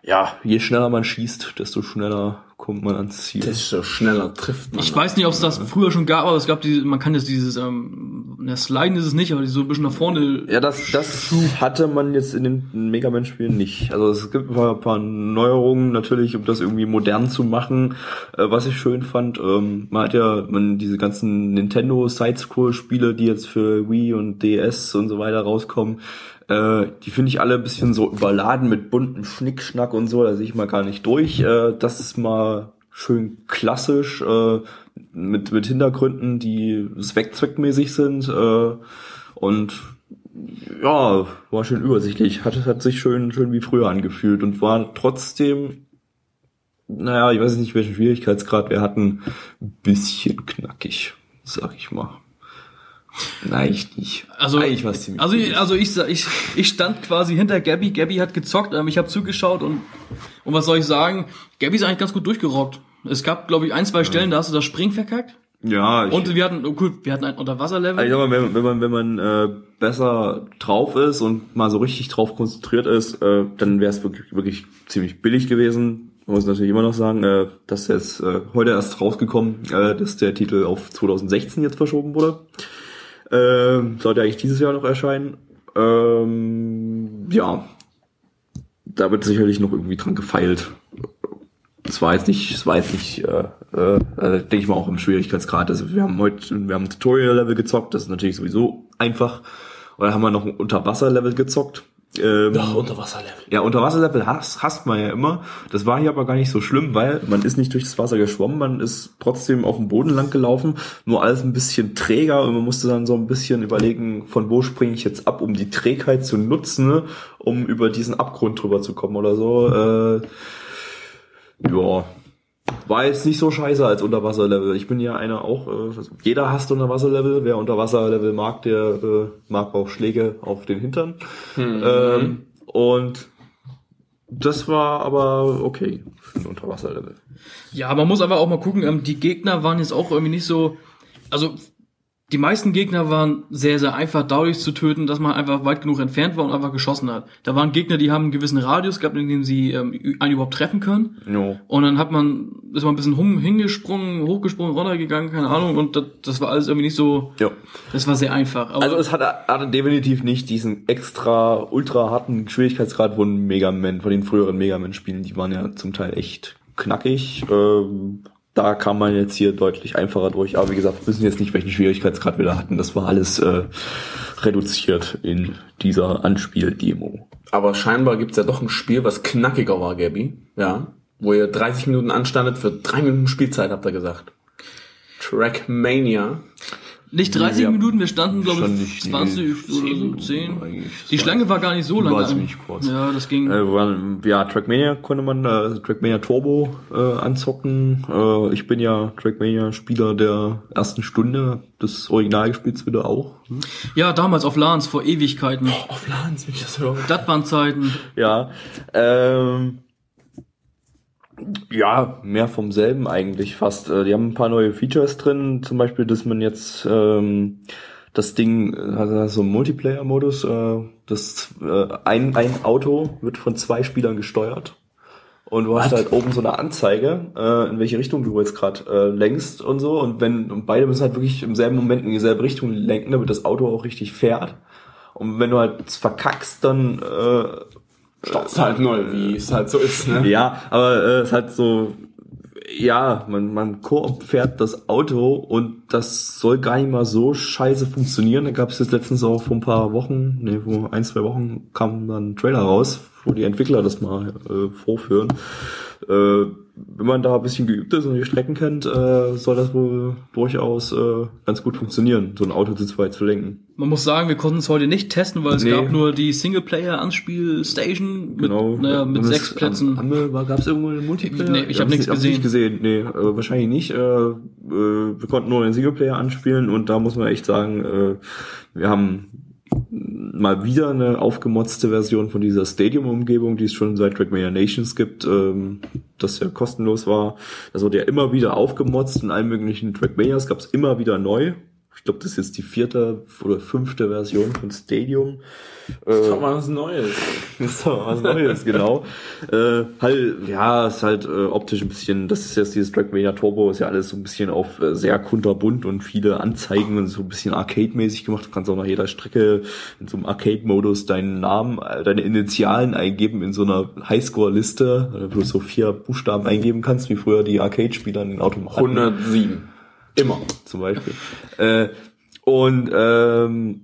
ja, je schneller man schießt, desto schneller kommt man ans Ziel. desto schneller trifft man. Ich weiß nicht, ob es das früher schon gab, aber es gab diese, man kann jetzt dieses, ähm, na, Sliden ist es nicht, aber die so ein bisschen nach vorne. Ja, das, das hatte man jetzt in den Mega Man Spielen nicht. Also es gibt ein paar, Neuerungen natürlich, um das irgendwie modern zu machen, äh, was ich schön fand. Ähm, man hat ja man diese ganzen Nintendo Side-Scroll Spiele, die jetzt für Wii und DS und so weiter rauskommen, äh, die finde ich alle ein bisschen so überladen mit buntem Schnickschnack und so, da sehe ich mal gar nicht durch. Äh, das ist mal schön klassisch, äh, mit, mit Hintergründen, die zweckzweckmäßig sind, äh, und ja, war schön übersichtlich, hat, hat sich schön, schön wie früher angefühlt und war trotzdem, naja, ich weiß nicht, welchen Schwierigkeitsgrad wir hatten, ein bisschen knackig, sag ich mal. Nein, ich nicht. Also, Eigentlich war's ziemlich also, gut. also ich, ich, ich stand quasi hinter Gabby. Gabby hat gezockt, ähm, ich habe zugeschaut und, und was soll ich sagen? Gabby ist eigentlich ganz gut durchgerockt. Es gab, glaube ich, ein, zwei Stellen, da hast du das Springen verkackt. ja, ich, Und wir hatten, oh gut, wir hatten ein Unterwasserlevel. ich sag mal, wenn, wenn man, wenn man äh, besser drauf ist und mal so richtig drauf konzentriert ist, äh, dann wäre es wirklich, wirklich ziemlich billig gewesen. Man muss natürlich immer noch sagen, äh, dass jetzt äh, heute erst rausgekommen, äh, dass der Titel auf 2016 jetzt verschoben wurde. Ähm, sollte eigentlich dieses Jahr noch erscheinen. Ähm, ja, da wird sicherlich noch irgendwie dran gefeilt. Es war jetzt nicht, es war jetzt nicht, äh, äh, denke ich mal auch im Schwierigkeitsgrad. Also wir haben heute, wir haben ein Tutorial-Level gezockt, das ist natürlich sowieso einfach. Und dann haben wir noch ein Unterwasser-Level gezockt. Ähm, Doch, Unterwasserlevel. ja, Unterwasserlevel hasst, hasst man ja immer. Das war hier aber gar nicht so schlimm, weil man ist nicht durchs Wasser geschwommen, man ist trotzdem auf dem Boden lang gelaufen, nur alles ein bisschen träger und man musste dann so ein bisschen überlegen, von wo springe ich jetzt ab, um die Trägheit zu nutzen, ne, um über diesen Abgrund drüber zu kommen oder so. Äh, ja, war jetzt nicht so scheiße als Unterwasserlevel. Ich bin ja einer auch, äh, also jeder hasst Unterwasserlevel. Wer Unterwasserlevel mag, der äh, mag auch Schläge auf den Hintern. Ähm, und das war aber okay für ein Unterwasserlevel. Ja, man muss aber auch mal gucken, ähm, die Gegner waren jetzt auch irgendwie nicht so, also die meisten Gegner waren sehr, sehr einfach dadurch zu töten, dass man einfach weit genug entfernt war und einfach geschossen hat. Da waren Gegner, die haben einen gewissen Radius gehabt, in dem sie ähm, einen überhaupt treffen können. Jo. Und dann hat man, ist man ein bisschen hum, hingesprungen, hochgesprungen, runtergegangen, keine Ahnung, und das, das war alles irgendwie nicht so, Ja. das war sehr einfach. Aber Also es hatte, hatte definitiv nicht diesen extra ultra harten Schwierigkeitsgrad von Mega Man, von den früheren Mega Man Spielen, die waren ja zum Teil echt knackig. Ähm, da kam man jetzt hier deutlich einfacher durch. Aber wie gesagt, wir wissen jetzt nicht, welchen Schwierigkeitsgrad wir da hatten. Das war alles äh, reduziert in dieser Anspiel-Demo. Aber scheinbar gibt's ja doch ein Spiel, was knackiger war, Gabby. Ja. Wo ihr 30 Minuten anstandet für drei Minuten Spielzeit, habt ihr gesagt. Trackmania. Nicht 30 Ja. Minuten, wir standen, glaube ich, nicht, 20 nee, oder so, 10 10. eigentlich. Die Schlange war gar nicht so lang. war ziemlich kurz. Ja, das ging. Äh, waren, ja, Trackmania konnte man, äh, Trackmania Turbo äh, anzocken. Äh, ich bin ja Trackmania-Spieler der ersten Stunde des Originalgespiels wieder auch. Hm? Ja, damals auf LANs vor Ewigkeiten. Auf Lans, mich das hören. Das waren Zeiten. Ja, ähm, ja, mehr vom selben eigentlich fast. Äh, Die haben ein paar neue Features drin, zum Beispiel, dass man jetzt ähm, das Ding, hat so einen Multiplayer-Modus, äh, das äh, ein, ein Auto wird von zwei Spielern gesteuert. Und du hast halt oben so eine Anzeige, äh, in welche Richtung du jetzt gerade äh, lenkst und so. Und wenn und beide müssen halt wirklich im selben Moment in dieselbe Richtung lenken, damit das Auto auch richtig fährt. Und wenn du halt verkackst, dann äh, Start's halt neu, wie es halt so ist, ne? ja, aber äh, es ist halt so, ja, man, man Koop fährt das Auto und das soll gar nicht mal so scheiße funktionieren. Da gab es jetzt letztens auch vor ein paar Wochen, nee, vor ein, zwei Wochen kam dann ein Trailer raus, wo die Entwickler das mal äh, vorführen. Äh, wenn man da ein bisschen geübt ist und die Strecken kennt, äh, soll das wohl durchaus äh, ganz gut funktionieren, so ein Auto zu zweit zu lenken. Man muss sagen, wir konnten es heute nicht testen, weil es Nee. gab nur die Singleplayer-Anspielstation mit, Genau. naja, mit sechs Plätzen. Gab es irgendwo einen Multiplayer? Nee, ich hab hab's nichts hab's nicht gesehen. Nee, äh, wahrscheinlich nicht. Äh, äh, wir konnten nur den Singleplayer anspielen und da muss man echt sagen, äh, wir haben mal wieder eine aufgemotzte Version von dieser Stadium-Umgebung, die es schon seit Trackmania Nations gibt, ähm, das ja kostenlos war. Das wurde ja immer wieder aufgemotzt in allen möglichen Trackmanias, gab es immer wieder neu. Ich glaube, das ist jetzt die vierte oder fünfte Version von Stadium. Das ist mal was Neues. ist doch was Neues, genau. Äh, halt, ja, ist halt äh, optisch ein bisschen, das ist jetzt dieses Trackmania Turbo, ist ja alles so ein bisschen auf äh, sehr kunterbunt und viele Anzeigen und so ein bisschen Arcade-mäßig gemacht. Du kannst auch nach jeder Strecke in so einem Arcade-Modus deinen Namen, äh, deine Initialen eingeben in so einer Highscore-Liste, äh, wo du so vier Buchstaben eingeben kannst, wie früher die Arcade-Spieler in den Automaten 107. Immer. zum Beispiel. Äh, und ähm,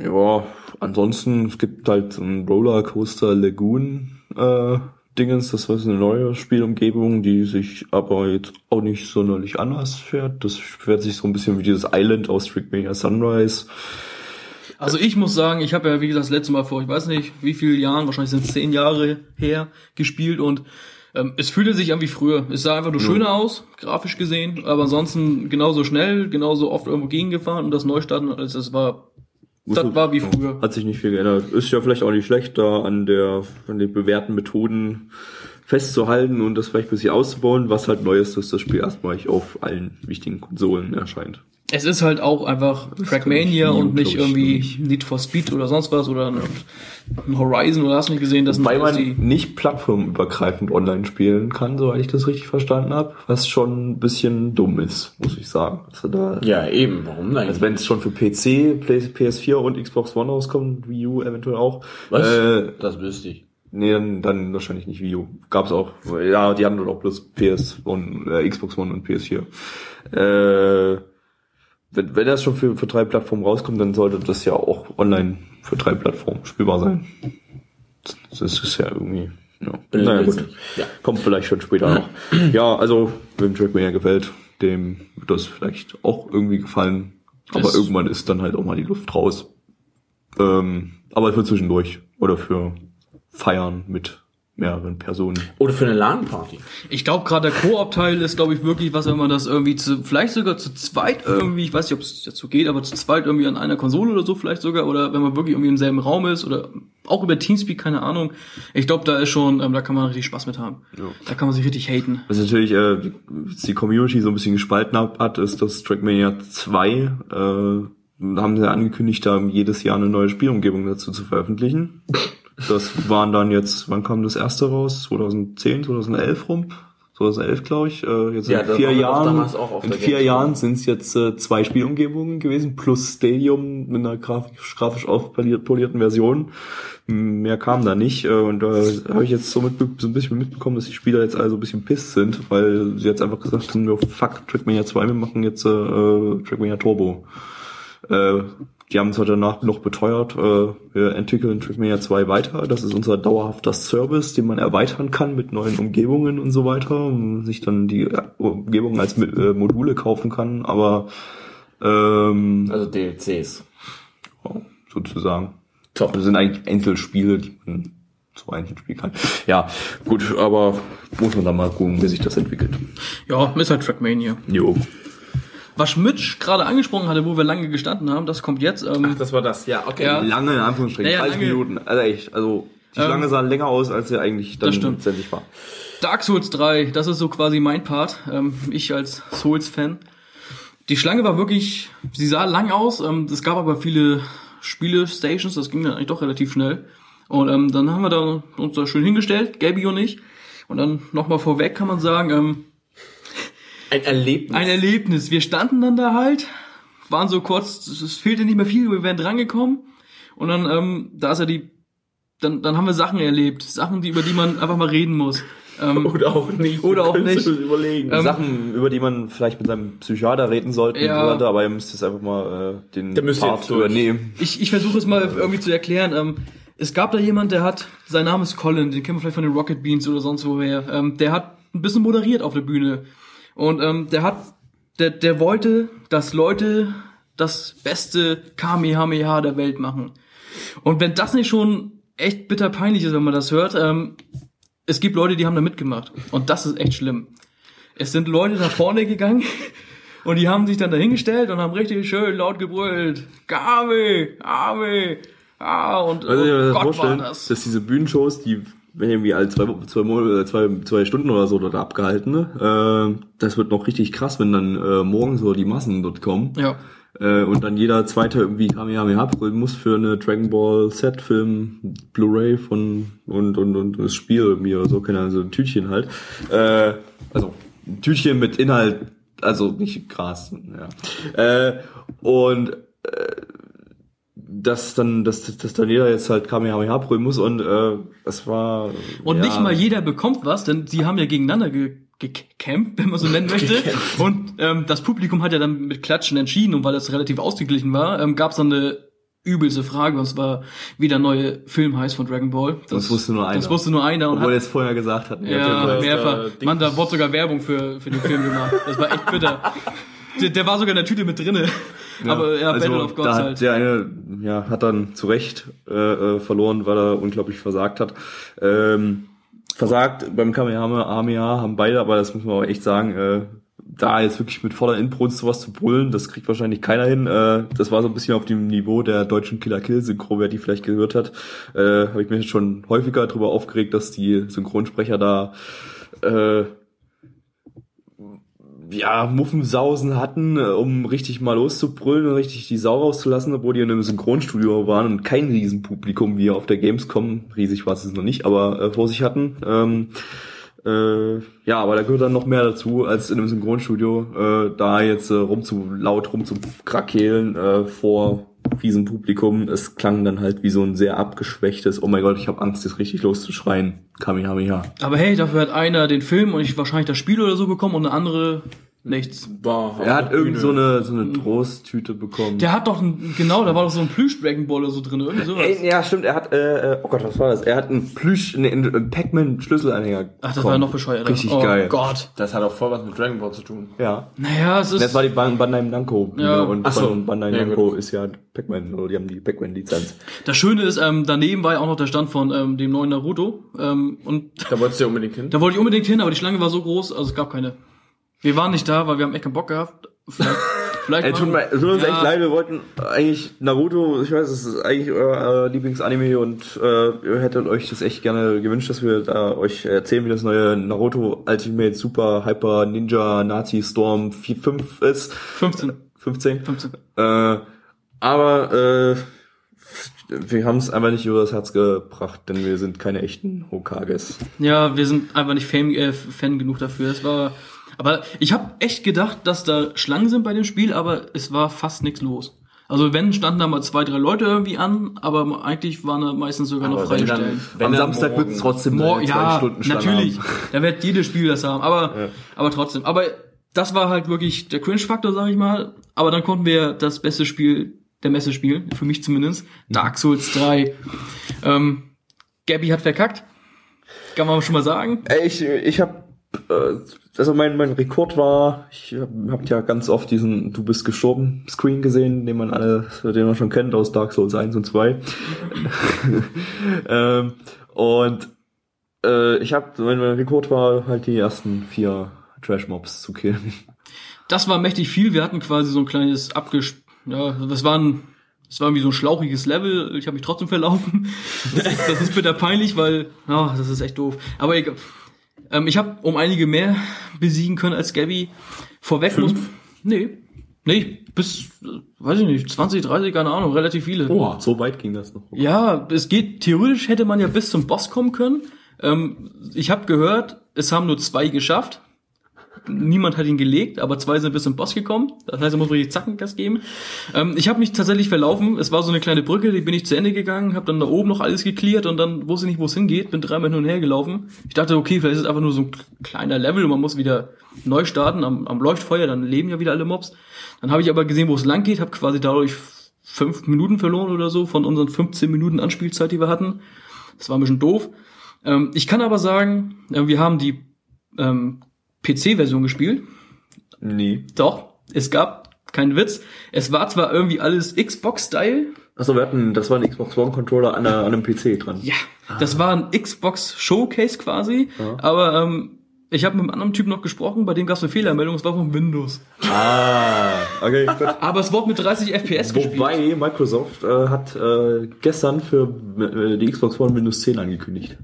ja, ansonsten, es gibt halt so ein Rollercoaster Lagoon äh, Dingens, das war so eine neue Spielumgebung, die sich aber jetzt auch nicht sonderlich anders fährt. Das fährt sich so ein bisschen wie dieses Island aus Trickmania Sunrise. Also ich muss sagen, ich habe ja, wie gesagt, das letzte Mal vor, ich weiß nicht, wie viele Jahren, wahrscheinlich sind es zehn Jahre her, gespielt und ähm, es fühlte sich an wie früher. Es sah einfach nur schöner aus, grafisch gesehen, aber ansonsten genauso schnell, genauso oft irgendwo gegengefahren und das Neustarten, also das war, das war wie früher. Hat sich nicht viel geändert. Ist ja vielleicht auch nicht schlecht, da an der, an den bewährten Methoden festzuhalten und das vielleicht ein bisschen auszubauen. Was halt neu ist, dass das Spiel erstmalig auf allen wichtigen Konsolen erscheint. Es ist halt auch einfach Trackmania und nicht irgendwie nicht. Need for Speed oder sonst was oder ein ein Horizon oder hast du nicht gesehen, das sind Weil man die nicht plattformübergreifend online spielen kann, soweit ich das richtig verstanden habe, was schon ein bisschen dumm ist, muss ich sagen. Also, da, Ja, eben. Warum nein? also wenn es schon für PC, Play- PS4 und Xbox One rauskommt, Wii U eventuell auch. Was? Äh, das wüsste ich. Nee, dann, dann wahrscheinlich nicht Wii U. Gab's auch. Ja, die haben dort auch bloß PS und äh, Xbox One und PS4. Äh, wenn, wenn das schon für, für drei Plattformen rauskommt, dann sollte das ja auch online für drei Plattformen spielbar sein. Das ist ja irgendwie, ja. Naja, gut. Ja. Kommt vielleicht schon später noch. Ja, also, wem Trackmania gefällt, dem wird das vielleicht auch irgendwie gefallen. Aber Es- irgendwann ist dann halt auch mal die Luft raus. Ähm, aber für zwischendurch. Oder für Feiern mit mehreren Personen. Oder für eine LAN-Party. Ich glaube, gerade der Koop-Teil ist, glaube ich, wirklich was, wenn man das irgendwie zu, vielleicht sogar zu zweit irgendwie, ich weiß nicht, ob es dazu geht, aber zu zweit irgendwie an einer Konsole oder so vielleicht sogar, oder wenn man wirklich irgendwie im selben Raum ist oder auch über Teamspeak, keine Ahnung. Ich glaube, da ist schon, ähm, da kann man richtig Spaß mit haben. Da kann man sich richtig haten. Was natürlich äh, die, Community so ein bisschen gespalten hat, hat ist, dass Trackmania 2 äh, haben sie angekündigt haben, jedes Jahr eine neue Spielumgebung dazu zu veröffentlichen. Das waren dann jetzt, wann kam das erste raus? 2010, 2011 rum? 2011, glaube ich. Äh, jetzt Ja, in vier Jahren, in vier Gamescom. Jahren sind es jetzt äh, zwei Spielumgebungen gewesen, plus Stadium mit einer grafisch, grafisch aufpolierten Version. Mehr kam da nicht. äh, Und da habe ich jetzt so, mit, so ein bisschen mitbekommen, dass die Spieler jetzt alle so ein bisschen pisst sind, weil sie jetzt einfach gesagt haben, fuck, Trackmania 2, wir machen jetzt äh, äh, Trackmania Turbo. Äh, die haben zwar danach noch beteuert, äh, wir entwickeln Trackmania 2 weiter. Das ist unser dauerhafter Service, den man erweitern kann mit neuen Umgebungen und so weiter, und sich dann die äh, Umgebungen als äh, Module kaufen kann. Aber Ähm, Also DLCs. sozusagen. Top. Das sind eigentlich Einzelspiele, die man so einzeln spielen kann. Ja, gut, aber muss man da mal gucken, wie sich das entwickelt. Ja, halt Trackmania. Jo. Was Mitch gerade angesprochen hatte, wo wir lange gestanden haben, das kommt jetzt. Ähm, Ach, das war das. Ja, okay. Ja. Lange in Anführungsstrichen, Ja, ja, 30 lange. Minuten. Also echt, also die Ähm, Schlange sah länger aus, als sie eigentlich dann das stimmt. letztendlich war. Dark Souls 3, das ist so quasi mein Part. Ähm, ich als Souls-Fan. Die Schlange war wirklich, sie sah lang aus. Ähm, es gab aber viele Spiele-Stations, das ging dann eigentlich doch relativ schnell. Und ähm, dann haben wir da uns da schön hingestellt, Gabi und ich. Und dann nochmal vorweg kann man sagen, ähm, Ein Erlebnis. ein Erlebnis. Wir standen dann da halt, waren so kurz, es fehlte nicht mehr viel, wir wären drangekommen. Und dann, ähm, da ist ja die, dann, dann haben wir Sachen erlebt. Sachen, die, über die man einfach mal reden muss. Ähm, Oder auch nicht. Oder auch nicht. du Überlegen. Ähm, Sachen, über die man vielleicht mit seinem Psychiater reden sollte, und Ja. so aber ihr müsst jetzt einfach mal äh, den Part übernehmen. Ich, ich versuche es mal irgendwie zu erklären. Ähm, es gab da jemand, der hat, sein Name ist Colin, den kennen wir vielleicht von den Rocket Beans oder sonst woher. Ähm, der hat ein bisschen moderiert auf der Bühne. Und ähm, der hat, der, der wollte, dass Leute das beste Kamehameha der Welt machen. Und wenn das nicht schon echt bitter peinlich ist, wenn man das hört, ähm, es gibt Leute, die haben da mitgemacht. Und das ist echt schlimm. Es sind Leute nach vorne gegangen und die haben sich dann dahingestellt und haben richtig schön laut gebrüllt. Kame, Kame, ah, und Also, oh Gott war das. dass diese Bühnenshows, die irgendwie alle zwei, zwei, Monate, zwei, zwei Stunden oder so dort abgehalten. Ne? Äh, das wird noch richtig krass, wenn dann äh, morgen so die Massen dort kommen. Ja. Äh, und dann jeder zweite irgendwie Kamehameha brüllen muss für eine Dragon Ball Set Film Blu-ray von und, und und das Spiel irgendwie oder so, keine Ahnung, so ein Tütchen halt. Äh, also ein Tütchen mit Inhalt, also nicht Gras, ja. Äh, und äh, dass dann, dass, dass dann jeder jetzt halt Kamehameha brüllen muss und äh, das war Und ja, nicht mal jeder bekommt was, denn sie haben ja gegeneinander ge gecampt, wenn man so nennen möchte. Und ähm, das Publikum hat ja dann mit Klatschen entschieden und weil das relativ ausgeglichen war, ähm, gab es dann eine übelste Frage und zwar, wie der neue Film heißt von Dragon Ball. Das wusste nur einer. Das wusste nur einer und obwohl er es vorher gesagt hat. Ja, mehrfach. Äh, Mann, da wurde sogar Werbung für, für den Film gemacht. Das war echt bitter. Der, der war sogar in der Tüte mit drinne. Aber ja, also, Battle of Gods da hat halt. Der eine ja, hat dann zu Recht äh, äh, verloren, weil er unglaublich versagt hat. Ähm, versagt beim Kamehameha haben beide, aber das muss man auch echt sagen, äh, da jetzt wirklich mit voller Inbrunst sowas zu brüllen, das kriegt wahrscheinlich keiner hin. Äh, das war so ein bisschen auf dem Niveau der deutschen Killer Kill Synchro, wer die vielleicht gehört hat. Äh, Habe ich mich schon häufiger darüber aufgeregt, dass die Synchronsprecher da äh, ja, Muffensausen hatten, äh, um richtig mal loszubrüllen und richtig die Sau rauszulassen, obwohl die in einem Synchronstudio waren und kein Riesenpublikum wie auf der Gamescom, riesig war es noch nicht, aber äh, vor sich hatten. Ähm, äh, ja, aber da gehört dann noch mehr dazu, als in einem Synchronstudio, äh, da jetzt äh, rumzu laut rumzukrakehlen äh, vor Riesenpublikum. Es klang dann halt wie so ein sehr abgeschwächtes, oh mein Gott, ich habe Angst, jetzt richtig loszuschreien. Kamehameha. Aber hey, dafür hat einer den Film und ich wahrscheinlich das Spiel oder so bekommen und eine andere nichts. War Er hat irgend so eine, so eine Trosttüte bekommen. Der hat doch ein, genau, da war doch so ein Plüsch-Dragon Ball oder so drin, irgendwie sowas. Ey, ja, stimmt, er hat, äh, äh, oh Gott, was war das? Er hat einen Plüsch, einen, einen Pac-Man-Schlüsselanhänger. Ach, das bekommen. war noch bescheuert. Richtig oh geil. Gott. Das hat auch voll was mit Dragon Ball zu tun. Ja. Naja, es ist. Das war die Ban- Bandai Namco. Ja. Und Ach so. von Bandai Ja, Namco gut. ist ja Pac-Man, oder die haben die Pac-Man-Lizenz. Das Schöne ist, ähm, daneben war ja auch noch der Stand von ähm, dem neuen Naruto. Ähm, und Da wolltest du ja unbedingt hin. da wollte ich unbedingt hin, aber die Schlange war so groß, also es gab keine. Wir waren nicht da, weil wir haben echt keinen Bock gehabt. Vielleicht, vielleicht Ey, tut, mir, tut uns Ja. echt leid, wir wollten eigentlich Naruto, ich weiß, es ist eigentlich euer äh, Lieblingsanime und äh, ihr hättet euch das echt gerne gewünscht, dass wir da euch erzählen, wie das neue Naruto Ultimate Super Hyper Ninja Nazi Storm 4, 5 ist. 15. 15? 15. Äh, aber äh, wir haben es einfach nicht über das Herz gebracht, denn wir sind keine echten Hokages. Ja, wir sind einfach nicht Fan, äh, Fan genug dafür. Es war, aber ich habe echt gedacht, dass da Schlangen sind bei dem Spiel, aber es war fast nichts los. Also wenn standen da mal zwei, drei Leute irgendwie an, aber eigentlich waren da meistens sogar noch Aber freie wenn dann- Stellen. wenn Am dann Samstag morgen- wird es trotzdem Mor eine zwei ja, Stunden Schlange natürlich. haben. Da wird jedes Spiel das haben. Aber, Ja. aber trotzdem. Aber das war halt wirklich der Cringe-Faktor, sag ich mal. Aber dann konnten wir das beste Spiel der Messe spielen, für mich zumindest. Dark Souls 3. Ähm, Gabby hat verkackt. Kann man schon mal sagen. Ey, ich, ich habe äh, also mein, mein Rekord war, ich habe ja ganz oft diesen Du bist gestorben Screen gesehen, den man alle, den man schon kennt aus Dark Souls 1 und 2. ähm, und äh, ich habe, mein, mein Rekord war halt die ersten vier Trash Mobs zu killen. Das war mächtig viel. Wir hatten quasi so ein kleines abges... Ja, das war ein das war irgendwie so ein schlauchiges Level. Ich habe mich trotzdem verlaufen. Das ist, das ist bitter peinlich, weil, oh, das ist echt doof. Aber egal. Ähm, ich habe um einige mehr besiegen können als Gabby. Vorweg Fünf? muss. Nee. Nee, bis, äh, weiß ich nicht, 20, 30, keine Ahnung, relativ viele. Oh, so weit ging das noch. Ja, es geht, theoretisch hätte man ja bis zum Boss kommen können. Ähm, ich habe gehört, es haben nur zwei geschafft. Niemand hat ihn gelegt, aber zwei sind bis zum Boss gekommen. Das heißt, er muss richtig Zackengas geben. Ähm, ich habe mich tatsächlich verlaufen. Es war so eine kleine Brücke, die bin ich zu Ende gegangen, habe dann da oben noch alles geklärt und dann wusste ich nicht, wo es hingeht. Bin dreimal hin und her gelaufen. Ich dachte, okay, vielleicht ist es einfach nur so ein kleiner Level und man muss wieder neu starten am, am Leuchtfeuer, dann leben ja wieder alle Mobs. Dann habe ich aber gesehen, wo es lang geht, habe quasi dadurch fünf Minuten verloren oder so von unseren 15 Minuten Anspielzeit, die wir hatten. Das war ein bisschen doof. Ähm, ich kann aber sagen, äh, wir haben die ähm, PC-Version gespielt. Nee. Doch, es gab keinen Witz. Es war zwar irgendwie alles Xbox-Style. Achso, wir hatten, das war ein Xbox One Controller an, an einem PC dran. Ja, das war ein Xbox Showcase quasi. Ja. Aber ähm, ich habe mit einem anderen Typ noch gesprochen, bei dem gab es eine Fehlermeldung, es war von Windows. Ah, okay, gut. Aber es wurde mit 30 FPS gespielt. Wobei Microsoft äh, hat äh, gestern für äh, die Xbox One Windows 10 angekündigt.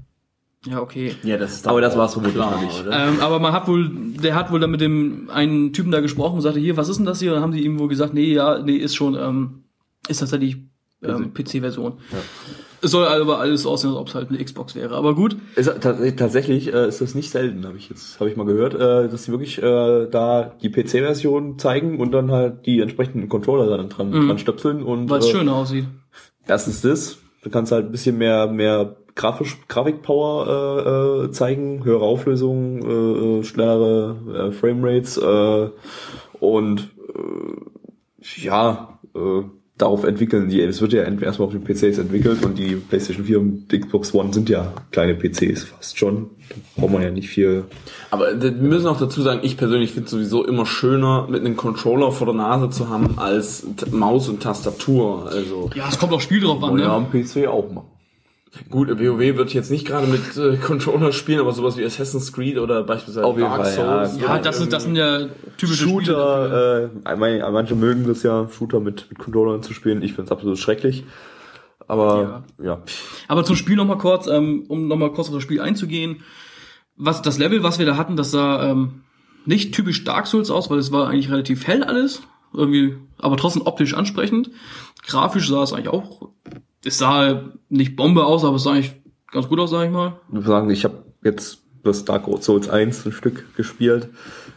Ja, okay. Ja, das ist Aber das war's vermutlich klar, noch nicht. Ähm, aber man hat wohl, der hat wohl dann mit dem einen Typen da gesprochen und sagte, hier, was ist denn das hier? Und dann haben sie ihm wohl gesagt, nee, ja, nee, ist schon, ähm, ist tatsächlich ähm, PC-Version. Es soll aber alles so aussehen, als ob es halt eine Xbox wäre. Aber gut, Ist, tats- tatsächlich äh, ist das nicht selten, habe ich jetzt, habe ich mal gehört, äh, dass sie wirklich äh, da die PC-Version zeigen und dann halt die entsprechenden Controller dann dran, dran stöpseln und weil es äh, schöner aussieht. erstens das, du kannst halt ein bisschen mehr mehr grafisch Grafikpower äh, äh, zeigen, höhere Auflösung, äh, äh, schnellere äh, Framerates äh, und äh, ja, äh, darauf entwickeln die. Es wird ja erstmal auf den PCs entwickelt und die PlayStation 4 und Xbox One sind ja kleine PCs fast schon. Da braucht man ja nicht viel. Aber wir müssen auch dazu sagen, ich persönlich finde es sowieso immer schöner, mit einem Controller vor der Nase zu haben, als Maus und Tastatur. Also Ja, es kommt auch Spiel drauf an, ja ne? am PC auch machen. Gut, WoW wird jetzt nicht gerade mit äh, Controller spielen, aber sowas wie Assassin's Creed oder beispielsweise Auf Dark Fall, ja. Souls. Ja, oder das sind, das sind ja typische. Shooter, äh, manche mögen das ja, Shooter mit, mit Controllern zu spielen. Ich finde es absolut schrecklich. Aber ja. Aber zum Spiel nochmal kurz, ähm, um nochmal kurz auf das Spiel einzugehen. Was, das Level, was wir da hatten, das sah ähm, nicht typisch Dark Souls aus, weil es war eigentlich relativ hell alles. Irgendwie, aber trotzdem optisch ansprechend. Grafisch sah es eigentlich auch, es sah nicht Bombe aus, aber es sah eigentlich ganz gut aus, sag ich mal. Ich muss sagen, ich habe jetzt das Dark Souls 1 ein Stück gespielt.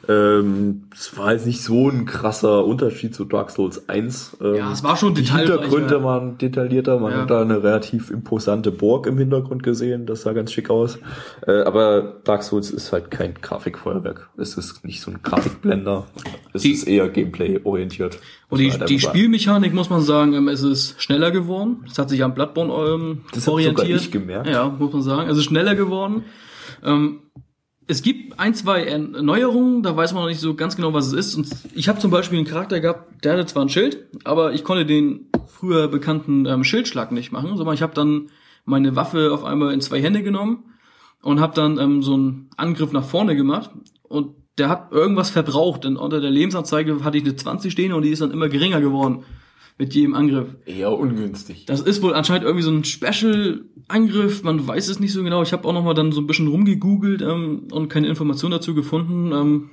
Ähm, es war jetzt nicht so ein krasser Unterschied zu Dark Souls 1. Ähm, Ja, es war schon Die detailreicher. Hintergründe waren detaillierter. Man Ja. hat da eine relativ imposante Burg im Hintergrund gesehen. Das sah ganz schick aus. Äh, aber Dark Souls ist halt kein Grafikfeuerwerk. Es ist nicht so ein Grafikblender. Es Die- ist eher Gameplay-orientiert. Und die, halt die. Spielmechanik muss man sagen, ähm, es ist schneller geworden. Es hat sich an Bloodborne ähm, Das orientiert. sogar ich gemerkt. Ja, muss man sagen. Es ist schneller geworden. Ähm, es gibt ein, zwei Erneuerungen, da weiß man noch nicht so ganz genau, was es ist. Und ich habe zum Beispiel einen Charakter gehabt, der hatte zwar ein Schild, aber ich konnte den früher bekannten ähm, Schildschlag nicht machen, sondern ich habe dann meine Waffe auf einmal in zwei Hände genommen und habe dann ähm, so einen Angriff nach vorne gemacht. Und der hat irgendwas verbraucht, denn unter der Lebensanzeige hatte ich eine 20 stehen und die ist dann immer geringer geworden mit jedem Angriff. Eher ungünstig. Das ist wohl anscheinend irgendwie so ein Special-Angriff, man weiß es nicht so genau. Ich habe auch noch mal dann so ein bisschen rumgegoogelt ähm, und keine Informationen dazu gefunden. Ähm,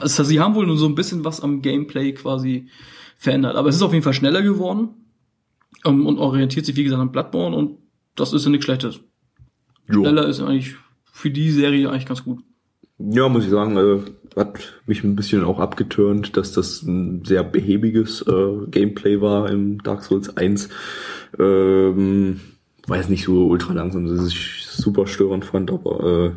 also sie haben wohl nur so ein bisschen was am Gameplay quasi verändert. Aber es ist auf jeden Fall schneller geworden ähm, und orientiert sich, wie gesagt, an Bloodborne und das ist ja nichts Schlechtes. Jo. Schneller ist eigentlich für die Serie eigentlich ganz gut. Ja, muss ich sagen, äh, hat mich ein bisschen auch abgeturnt, dass das ein sehr behäbiges äh, Gameplay war im Dark Souls 1. Ähm, weiß nicht so ultra langsam, dass ich super störend fand, aber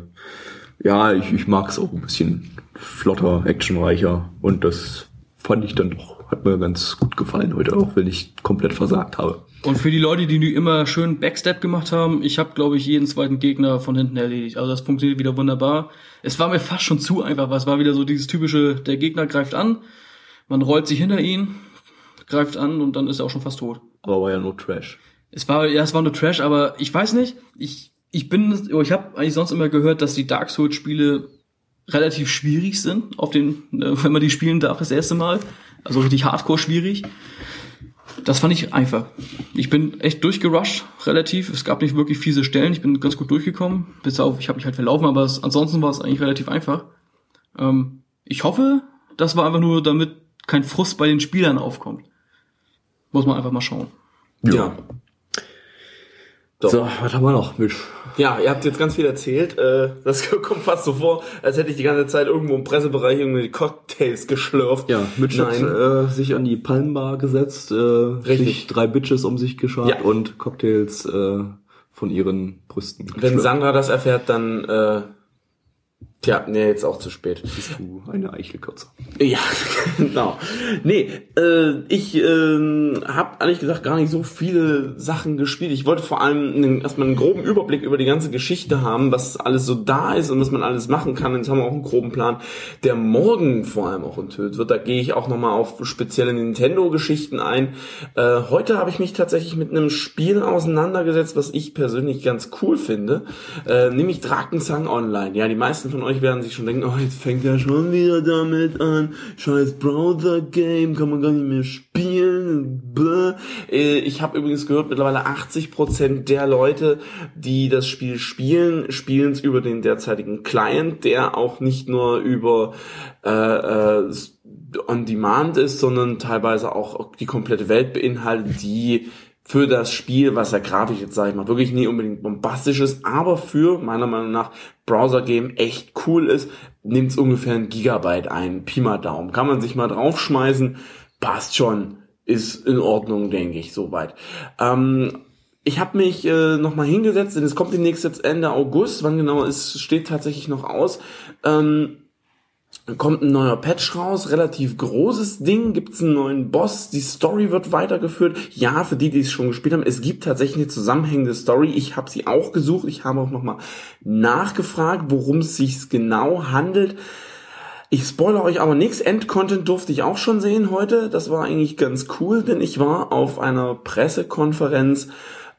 äh, ja, ich, ich mag es auch ein bisschen flotter, actionreicher und das fand ich dann doch hat mir ganz gut gefallen heute, auch wenn ich komplett versagt habe. Und für die Leute, die immer schön Backstep gemacht haben, ich habe, glaube ich, jeden zweiten Gegner von hinten erledigt. Also das funktioniert wieder wunderbar. Es war mir fast schon zu einfach, weil es war wieder so dieses typische, der Gegner greift an, man rollt sich hinter ihn, greift an und dann ist er auch schon fast tot. Aber war ja nur Trash. Es war, ja, es war nur Trash, aber ich weiß nicht, ich, ich bin, ich habe eigentlich sonst immer gehört, dass die Dark Souls Spiele relativ schwierig sind, auf den, äh, wenn man die spielen darf das erste Mal. Also richtig hardcore schwierig. Das fand ich einfach. Ich bin echt durchgerusht, relativ. Es gab nicht wirklich fiese Stellen. Ich bin ganz gut durchgekommen. Bis auf, ich habe mich halt verlaufen, aber es, ansonsten war es eigentlich relativ einfach. Ähm, ich hoffe, das war einfach nur, damit kein Frust bei den Spielern aufkommt. Muss man einfach mal schauen. Ja. Doch. So, was haben wir noch? Mensch. Ja, ihr habt jetzt ganz viel erzählt. Äh, das kommt fast so vor, als hätte ich die ganze Zeit irgendwo im Pressebereich irgendwie Cocktails geschlürft. Ja, hat Nein. äh, sich an die Palmbar gesetzt, äh, sich drei Bitches um sich geschart Ja. und Cocktails äh, von ihren Brüsten Wenn geschlürft. Sandra das erfährt, dann äh, tja, nee, jetzt auch zu spät. bist du eine Eichelkürze. Ja, genau. Nee, äh, ich äh, habe ehrlich gesagt gar nicht so viele Sachen gespielt. Ich wollte vor allem einen, erstmal einen groben Überblick über die ganze Geschichte haben, was alles so da ist und was man alles machen kann. Jetzt haben wir auch einen groben Plan, der morgen vor allem auch enthüllt wird. Da gehe ich auch nochmal auf spezielle Nintendo-Geschichten ein. Äh, heute habe ich mich tatsächlich mit einem Spiel auseinandergesetzt, was ich persönlich ganz cool finde, äh, nämlich Drakensang Online. Ja, die meisten von euch werden sich schon denken, oh, jetzt fängt er schon wieder damit an. Scheiß Browser-Game, kann man gar nicht mehr spielen. Bäh. Äh, Ich habe übrigens gehört, mittlerweile 80% der Leute, die das Spiel spielen, spielen es über den derzeitigen Client, der auch nicht nur über äh, äh, on demand ist, sondern teilweise auch die komplette Welt beinhaltet, die für das Spiel, was ja grafisch jetzt sage ich mal wirklich nie unbedingt bombastisch ist, aber für meiner Meinung nach Browser-Game echt cool ist, nimmt es ungefähr ein Gigabyte ein, Pi mal Daumen. Kann man sich mal draufschmeißen, passt schon, ist in Ordnung, denke ich, soweit. Ähm, ich habe mich äh, nochmal hingesetzt, denn es kommt demnächst jetzt Ende August, wann genau ist, steht tatsächlich noch aus. Ähm, kommt ein neuer Patch raus, relativ großes Ding, gibt's einen neuen Boss, die Story wird weitergeführt. Ja, für die, die es schon gespielt haben, es gibt tatsächlich eine zusammenhängende Story. Ich habe sie auch gesucht, ich habe auch nochmal nachgefragt, worum es sich genau handelt. Ich spoilere euch aber nichts. Endcontent durfte ich auch schon sehen heute. Das war eigentlich ganz cool, denn ich war auf einer Pressekonferenz,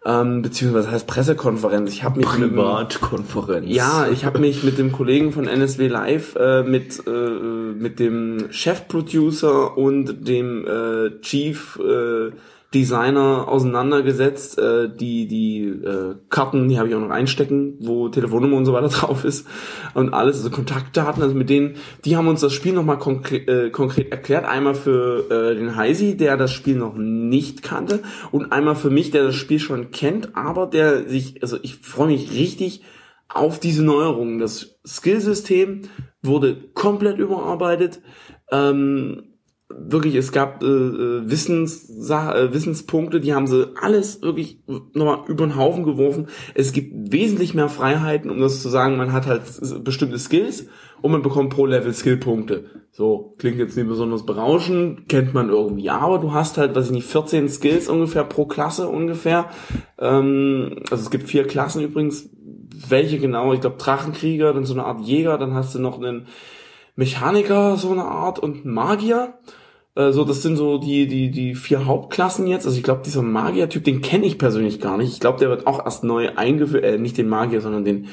ähm, beziehungsweise heißt Pressekonferenz. Ich habe mich mit dem- Privatkonferenz. ja, ich habe mich mit dem Kollegen von NSW Live, äh, mit, äh, mit dem Chefproducer und dem äh, Chief äh, Designer auseinandergesetzt. Äh, die die äh, Karten, die habe ich auch noch einstecken, wo Telefonnummer und so weiter drauf ist und alles, also Kontaktdaten. Also mit denen, die haben uns das Spiel nochmal konkre äh, konkret erklärt. Einmal für äh, den Heisi, der das Spiel noch nicht kannte, und einmal für mich, der das Spiel schon kennt, aber der sich, also ich freue mich richtig auf diese Neuerungen. Das Skillsystem wurde komplett überarbeitet. Ähm, wirklich, es gab äh, äh, Wissens, äh, Wissenspunkte, die haben sie alles wirklich nochmal über den Haufen geworfen. Es gibt wesentlich mehr Freiheiten, um das zu sagen, man hat halt bestimmte Skills und man bekommt pro Level Skillpunkte. So, klingt jetzt nicht besonders berauschend, kennt man irgendwie, aber du hast halt, weiß ich nicht, 14 Skills ungefähr pro Klasse ungefähr. Ähm, also es gibt vier Klassen übrigens. Welche genau? Ich glaube Drachenkrieger, dann so eine Art Jäger, dann hast du noch einen Mechaniker, so eine Art, und Magier. Äh, So, das sind so die, die, die vier Hauptklassen jetzt. Also ich glaube, dieser Magier-Typ, den kenne ich persönlich gar nicht. Ich glaube, der wird auch erst neu eingeführt, äh, nicht den Magier, sondern den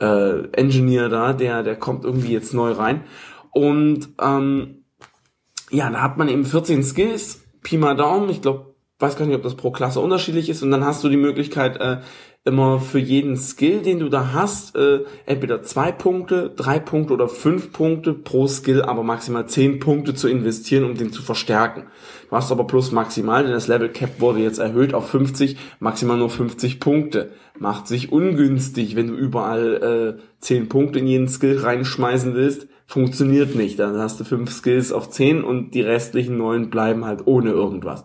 äh, Engineer da, der, der kommt irgendwie jetzt neu rein. Und ähm, ja, da hat man eben 14 Skills, Pi mal Daumen, ich glaube, weiß gar nicht, ob das pro Klasse unterschiedlich ist. Und dann hast du die Möglichkeit, äh, immer für jeden Skill, den du da hast, äh, entweder zwei Punkte, drei Punkte oder fünf Punkte pro Skill, aber maximal zehn Punkte zu investieren, um den zu verstärken. Du hast aber plus maximal, denn das Level Cap wurde jetzt erhöht auf 50, maximal nur 50 Punkte. Macht sich ungünstig, wenn du überall äh, 10 Punkte in jeden Skill reinschmeißen willst. Funktioniert nicht. Dann hast du fünf Skills auf 10 und die restlichen neun bleiben halt ohne irgendwas.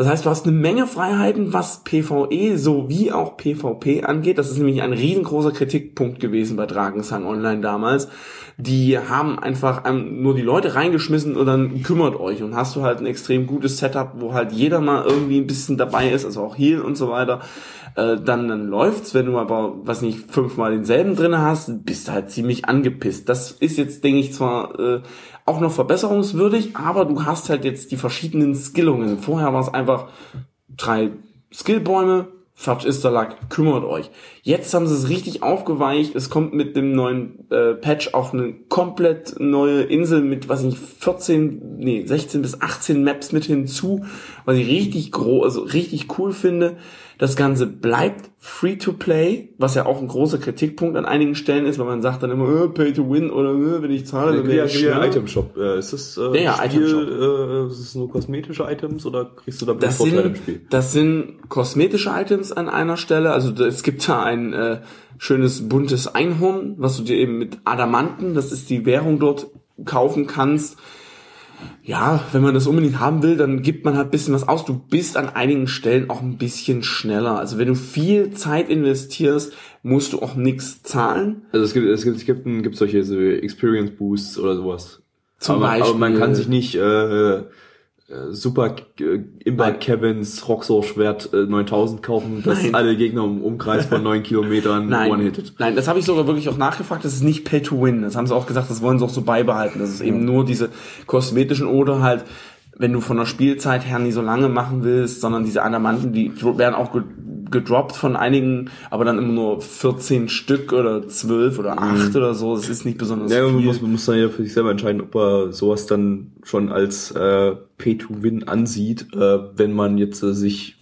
Das heißt, du hast eine Menge Freiheiten, was PvE sowie auch PvP angeht. Das ist nämlich ein riesengroßer Kritikpunkt gewesen bei Dragonsang Online damals. Die haben einfach ähm, nur die Leute reingeschmissen und dann kümmert euch und hast du halt ein extrem gutes Setup, wo halt jeder mal irgendwie ein bisschen dabei ist, also auch Heal und so weiter äh, dann, dann läuft's. Wenn du aber, was nicht, fünfmal denselben drin hast, bist du halt ziemlich angepisst. Das ist jetzt, denke ich, zwar äh, auch noch verbesserungswürdig, aber du hast halt jetzt die verschiedenen Skillungen. Vorher war es einfach drei Skillbäume, Fatsch ist der Lack, kümmert euch. Jetzt haben sie es richtig aufgeweicht. Es kommt mit dem neuen äh, Patch auf eine komplett neue Insel mit, was nicht, 14, nee, 16 bis 18 Maps mit hinzu, was ich richtig groß, also richtig cool finde. Das Ganze bleibt free to play, was ja auch ein großer Kritikpunkt an einigen Stellen ist, weil man sagt dann immer, äh, pay to win oder äh, wenn ich zahle, dann wäre ich schneller. Item Shop. Äh, ist das äh, Ja, ja, Item Shop. Äh, ist es nur kosmetische Items oder kriegst du da Das Vorteile sind, im Spiel? das sind kosmetische Items an einer Stelle. Also es gibt da ein äh, schönes buntes Einhorn, was du dir eben mit Adamanten, das ist die Währung dort, kaufen kannst. Ja, wenn man das unbedingt haben will, dann gibt man halt ein bisschen was aus. Du bist an einigen Stellen auch ein bisschen schneller. Also wenn du viel Zeit investierst, musst du auch nichts zahlen. Also es gibt es gibt es gibt, ein- gibt solche so Experience Boosts oder sowas. Zum aber, Beispiel. aber man kann sich nicht äh, Super äh, Imba Nein. Kevins Roxor Schwert äh, 9000 kaufen, das Nein. alle Gegner im Umkreis von 9 Kilometern Nein, one-hitted. nein, das habe ich sogar wirklich auch nachgefragt. Das ist nicht Pay to Win. Das haben sie auch gesagt, das wollen sie auch so beibehalten. Das ist eben nur diese kosmetischen oder halt, wenn du von der Spielzeit her nicht so lange machen willst, sondern diese Adamanten, die werden auch ge- gedroppt von einigen, aber dann immer nur 14 Stück oder 12 oder 8 oder so. Das ist nicht besonders Ja, man viel. muss, man muss dann ja für sich selber entscheiden, ob er sowas dann schon als äh, Pay-to-Win ansieht, äh, wenn man jetzt äh, sich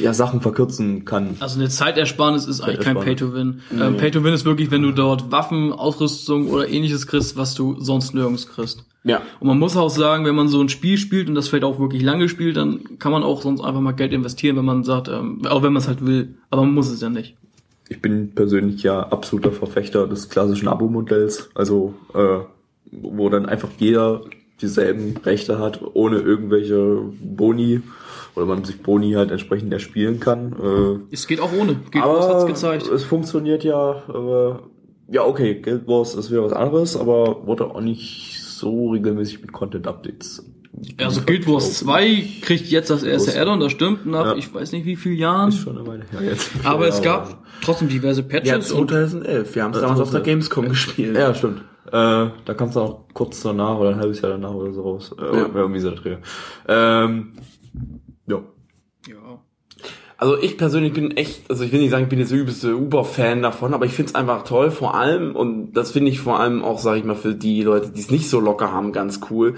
ja Sachen verkürzen kann. Also eine Zeitersparnis ist eigentlich kein. Pay-to-Win. Ähm, Pay-to-Win ist wirklich, wenn du dort Waffen, Ausrüstung oder ähnliches kriegst, was du sonst nirgends kriegst. ja. Und man muss auch sagen, wenn man so ein Spiel spielt und das vielleicht auch wirklich lange spielt, dann kann man auch sonst einfach mal Geld investieren, wenn man sagt, ähm, auch wenn man es halt will. Aber man muss es ja nicht. Ich bin persönlich ja absoluter Verfechter des klassischen Abo-Modells, also äh, wo dann einfach jeder dieselben Rechte hat, ohne irgendwelche Boni oder man sich Boni halt entsprechend erspielen kann. Äh, Es geht auch ohne. Aber aber hat's gezeigt. es funktioniert ja. Äh, ja, okay, Guild Wars ist wieder was anderes, aber wurde auch nicht so regelmäßig mit Content-Updates. Also Guild Wars 2 kriegt jetzt das erste Wars- Addon, das stimmt, nach Ja. ich weiß nicht wie vielen Jahren. Ist schon eine Weile her jetzt. Aber es Ja, gab trotzdem diverse Ja, Patches und 2011. Wir haben es damals auf der Gamescom gespielt. Ja, stimmt. Äh, da kam es auch kurz danach oder ein halbes Jahr danach oder so raus. Äh, Ja. ja. Irgendwie so der Dreh. Ähm, ja. ja. Also ich persönlich bin echt, also ich will nicht sagen, ich bin jetzt der übelste Uber-Fan davon, aber ich find's einfach toll, vor allem, und das finde ich vor allem auch, sage ich mal, für die Leute, die es nicht so locker haben, ganz cool.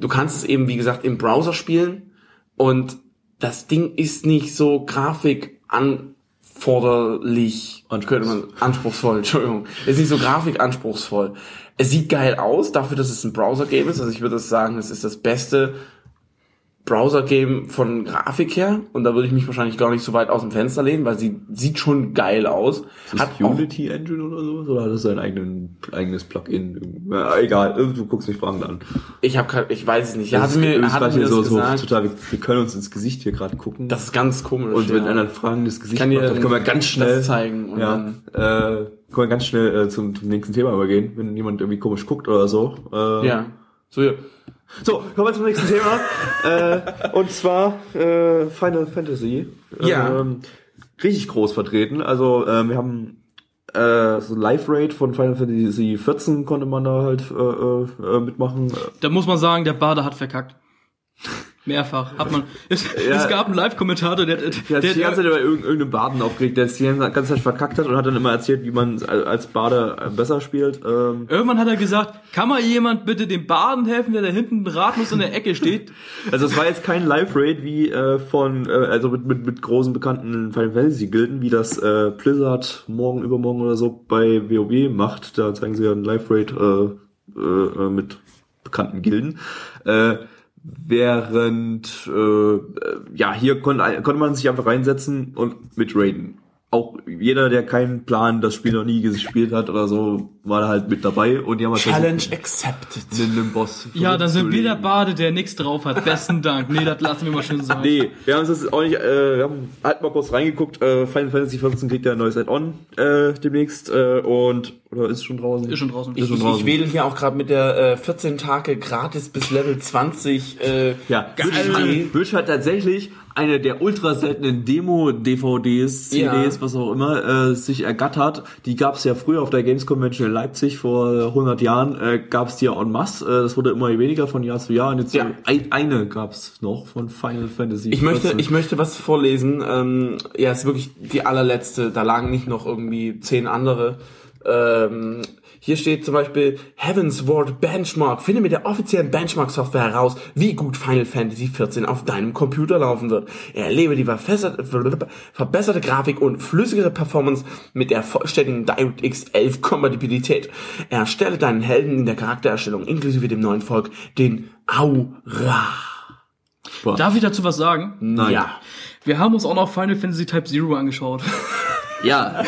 Du kannst es eben, wie gesagt, im Browser spielen und das Ding ist nicht so grafik anforderlich, könnte man, anspruchsvoll, Entschuldigung, ist nicht so grafikanspruchsvoll. Es sieht geil aus, dafür, dass es ein Browser-Game ist, also ich würde sagen, es ist das beste Browser-Game von Grafik her und da würde ich mich wahrscheinlich gar nicht so weit aus dem Fenster lehnen, weil sie sieht schon geil aus. Ist Hat das Unity Engine oder sowas? Oder hat es sein eigenen, eigenes Plugin? Ja, egal, du guckst mich fragend an. ich habe ich weiß es nicht. Das hatte ist- mir, ist gerade mir das so, so total, wir, wir können uns ins Gesicht hier gerade gucken. das ist ganz komisch. und wenn ja. einer Fragen das Gesicht Kann macht, dann können wir ganz schnell das zeigen und ja, dann äh, können wir ganz schnell äh, zum, zum nächsten Thema übergehen, wenn jemand irgendwie komisch guckt oder so. Äh, ja. So, ja. So, kommen wir zum nächsten Thema. äh, und zwar äh, Final Fantasy. Ja. Ähm, richtig groß vertreten. Also äh, wir haben äh, so Live Rate von Final Fantasy 14 konnte man da halt äh, äh, äh, mitmachen. Da muss man sagen, der Bade hat verkackt. Mehrfach hat man. Es, Ja. es gab einen Live-Kommentator, der, der, Der hat sich die ganze der, Zeit über irgend- irgendeinen Baden aufgeregt, der es die ganze Zeit verkackt hat und hat dann immer erzählt, wie man als Bade äh, besser spielt. Ähm, irgendwann hat er gesagt, kann mal jemand bitte dem Baden helfen, der da hinten ratlos in der Ecke steht? Also es war jetzt kein Live-Raid wie äh, von, äh, also mit, mit, mit großen bekannten Final Fantasy Gilden, wie das äh, Blizzard morgen, übermorgen oder so bei WoW macht. Da zeigen sie ja ein Live-Raid äh, äh, mit bekannten Gilden. Äh, während, äh, äh, ja, hier konnte, konnte man sich einfach reinsetzen und mit raiden. Auch jeder, der keinen Plan, das Spiel noch nie gespielt hat oder so, war da halt mit dabei und die haben halt Challenge accepted. einen, Boss. Ja, da sind wir der. Bade, der nichts drauf hat. Besten Dank. Nee, das lassen wir mal schön sein. Nee, wir haben uns das auch nicht, äh, wir haben halt mal kurz reingeguckt, äh, Final Fantasy 14 kriegt ja ein neues Add-on äh, demnächst äh, und, oder ist es schon draußen? Ist schon draußen. Ist Ich, schon ich, draußen. ich wedel hier auch gerade mit der äh, 14 Tage gratis bis Level 20. Äh, Ja, Geil. Witch hat tatsächlich eine der ultra seltenen Demo-DVDs, CDs, Ja. was auch immer, äh, sich ergattert. Die gab es ja früher auf der Games Convention in Leipzig vor 100 Jahren, äh, gab es die ja en masse. Äh, das wurde immer weniger von Jahr zu Jahr. Und jetzt Ja. ein, eine gab es noch von Final Fantasy. Ich möchte, 14. ich möchte was vorlesen. Ähm, ja, es ist wirklich die allerletzte. Da lagen nicht noch irgendwie zehn andere. Ähm, hier steht zum Beispiel Heaven's Ward Benchmark. Finde mit der offiziellen Benchmark-Software heraus, wie gut Final Fantasy 14 auf deinem Computer laufen wird. Erlebe die verbesserte, verbesserte Grafik und flüssigere Performance mit der vollständigen DirectX 11 Kompatibilität. Erstelle deinen Helden in der Charaktererstellung inklusive dem neuen Volk, den Aura. Darf ich dazu was sagen? Nein. Ja. Wir haben uns auch noch Final Fantasy Type Zero angeschaut. Ja,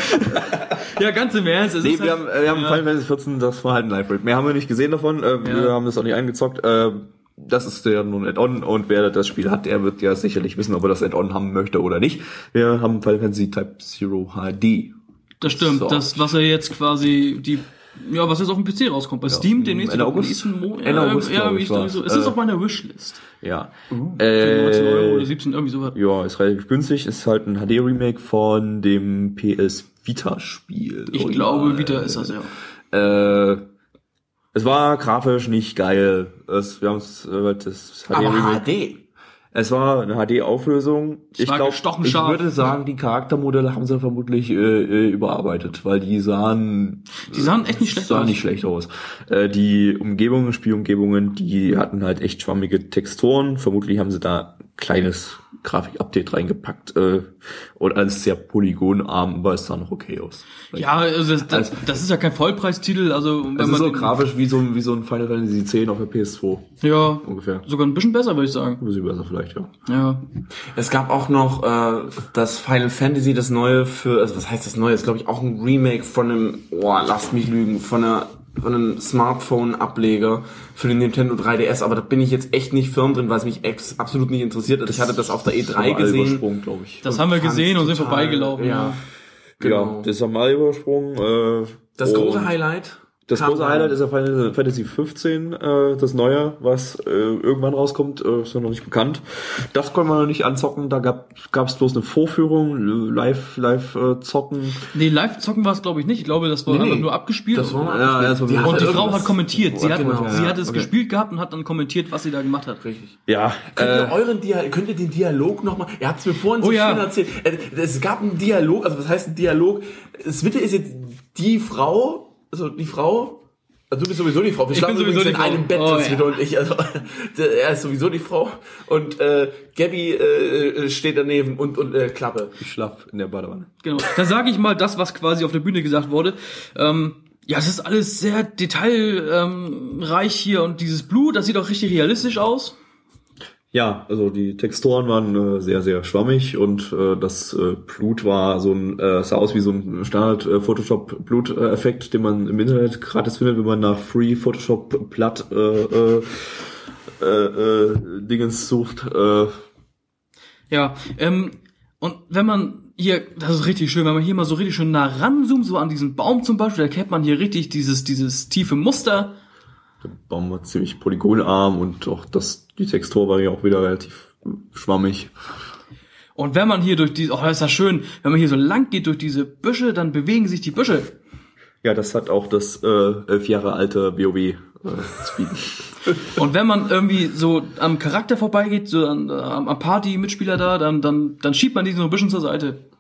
ja, ganz im Ernst. Nee, wir halt, haben, wir haben Final Fantasy 14, das war halt ein Live-Rate. Mehr haben wir nicht gesehen davon. Äh, Wir Ja. haben das auch nicht eingezockt. Äh, das ist ja nun Add-on und wer das Spiel hat, der wird ja sicherlich wissen, ob er das Add-on haben möchte oder nicht. Wir haben Final Fantasy Type Zero HD. das stimmt. So. Das, was er jetzt quasi die ja, was jetzt auf dem PC rauskommt. Bei Steam demnächst Ende oder August? nächsten Mo Ende ja, August, ja, ich, war's. so. Es ist Äh, auf meiner Wishlist. Ja. Für 19 Euro oder Äh, 17, irgendwie sowas. ja, ist relativ günstig. Ist halt ein HD-Remake von dem PS Vita-Spiel. Ich Und, glaube, äh, wieder ist das ja. Äh, es war grafisch nicht geil. Es, wir haben es, äh, das Aber HD-Remake. HD. Es war eine HD-Auflösung. Ich glaube, ich würde sagen, die Charaktermodelle haben sie vermutlich äh, äh, überarbeitet, weil die sahen, Die sahen echt nicht schlecht sahen aus. nicht schlecht aus. Äh, die Umgebungen, Spielumgebungen, die hatten halt echt schwammige Texturen. Vermutlich haben sie da kleines Grafik-Update reingepackt äh, und alles sehr polygonarm, aber es sah noch okay aus. Ja, also das, das, das ist ja kein Vollpreistitel, also wenn Es ist so grafisch wie so, ein- wie so ein Final Fantasy X auf der PS2 ja, ungefähr. sogar ein bisschen besser, würde ich sagen. Ein bisschen besser vielleicht, ja. Ja. Es gab auch noch äh, das Final Fantasy, das neue für, also was heißt das neue? Ist glaube ich auch ein Remake von einem, oh, lasst mich lügen, von einer von einem Smartphone-Ableger für den Nintendo 3DS, aber da bin ich jetzt echt nicht firm drin, weil es mich ex absolut nicht interessiert hat. Ich hatte das auf der E3 Aber gesehen. Übersprungen, glaube ich. Das haben wir gesehen und sind vorbeigelaufen. ja. Ja. Genau. Ja, das haben wir alle übersprungen. Äh, Das große Highlight. Das kam große Highlight ist ja Final Fantasy 15, äh, das neue, was äh, irgendwann rauskommt, äh, ist ja noch nicht bekannt. Das konnte man noch nicht anzocken, da gab es bloß eine Vorführung, live, live äh, zocken. Nee, live zocken war es glaube ich nicht. Ich glaube, das war Nee, einfach nee. nur abgespielt. Das war mal Ja, abgespielt. das war- Die und die Frau hat kommentiert. Sie hat, Genau. sie Ja, hat es okay. gespielt gehabt und hat dann kommentiert, was sie da gemacht hat. Richtig. Ja, Könnt äh, ihr euren Dia könnt ihr den Dialog nochmal, ihr habt es mir vorhin so Oh ja. schön erzählt, Äh, es gab einen Dialog, also was heißt ein Dialog? Das Witte ist jetzt die Frau, also die Frau, also du bist sowieso die Frau, wir Ich schlafen bin sowieso in Frau. einem Bett, Oh, das ja. Und ich, also er ist sowieso die Frau und äh, Gabby äh, äh, steht daneben und, und äh, Klappe. ich schlaf in der Badewanne. Genau. Dann sage ich mal das, was quasi auf der Bühne gesagt wurde. Ähm, ja, es ist alles sehr detailreich ähm, hier und dieses Blut, das sieht auch richtig realistisch aus. Ja, also die Texturen waren äh, sehr, sehr schwammig und äh, das äh, Blut war so ein, äh, sah aus wie so ein Standard äh, den man im Internet gratis findet, wenn man nach Free Photoshop Platt äh, äh, äh, äh, Dingens sucht. Äh, Ja, ähm, und wenn man hier, das ist richtig schön, wenn man hier mal so richtig schön nah ranzoomt, so an diesen Baum zum Beispiel, da kennt man hier richtig dieses, dieses tiefe Muster. Der Baum war ziemlich polygonarm und auch das, die Textur war ja auch wieder relativ schwammig. Und wenn man hier durch die, oh, das ist ja schön, wenn man hier so lang geht durch diese Büsche, dann bewegen sich die Büsche. Ja, das hat auch das äh, elf Jahre alte WoW äh. Und wenn man irgendwie so am Charakter vorbeigeht, so an, am am Party-Mitspieler da, dann, dann, dann schiebt man die so ein bisschen zur Seite.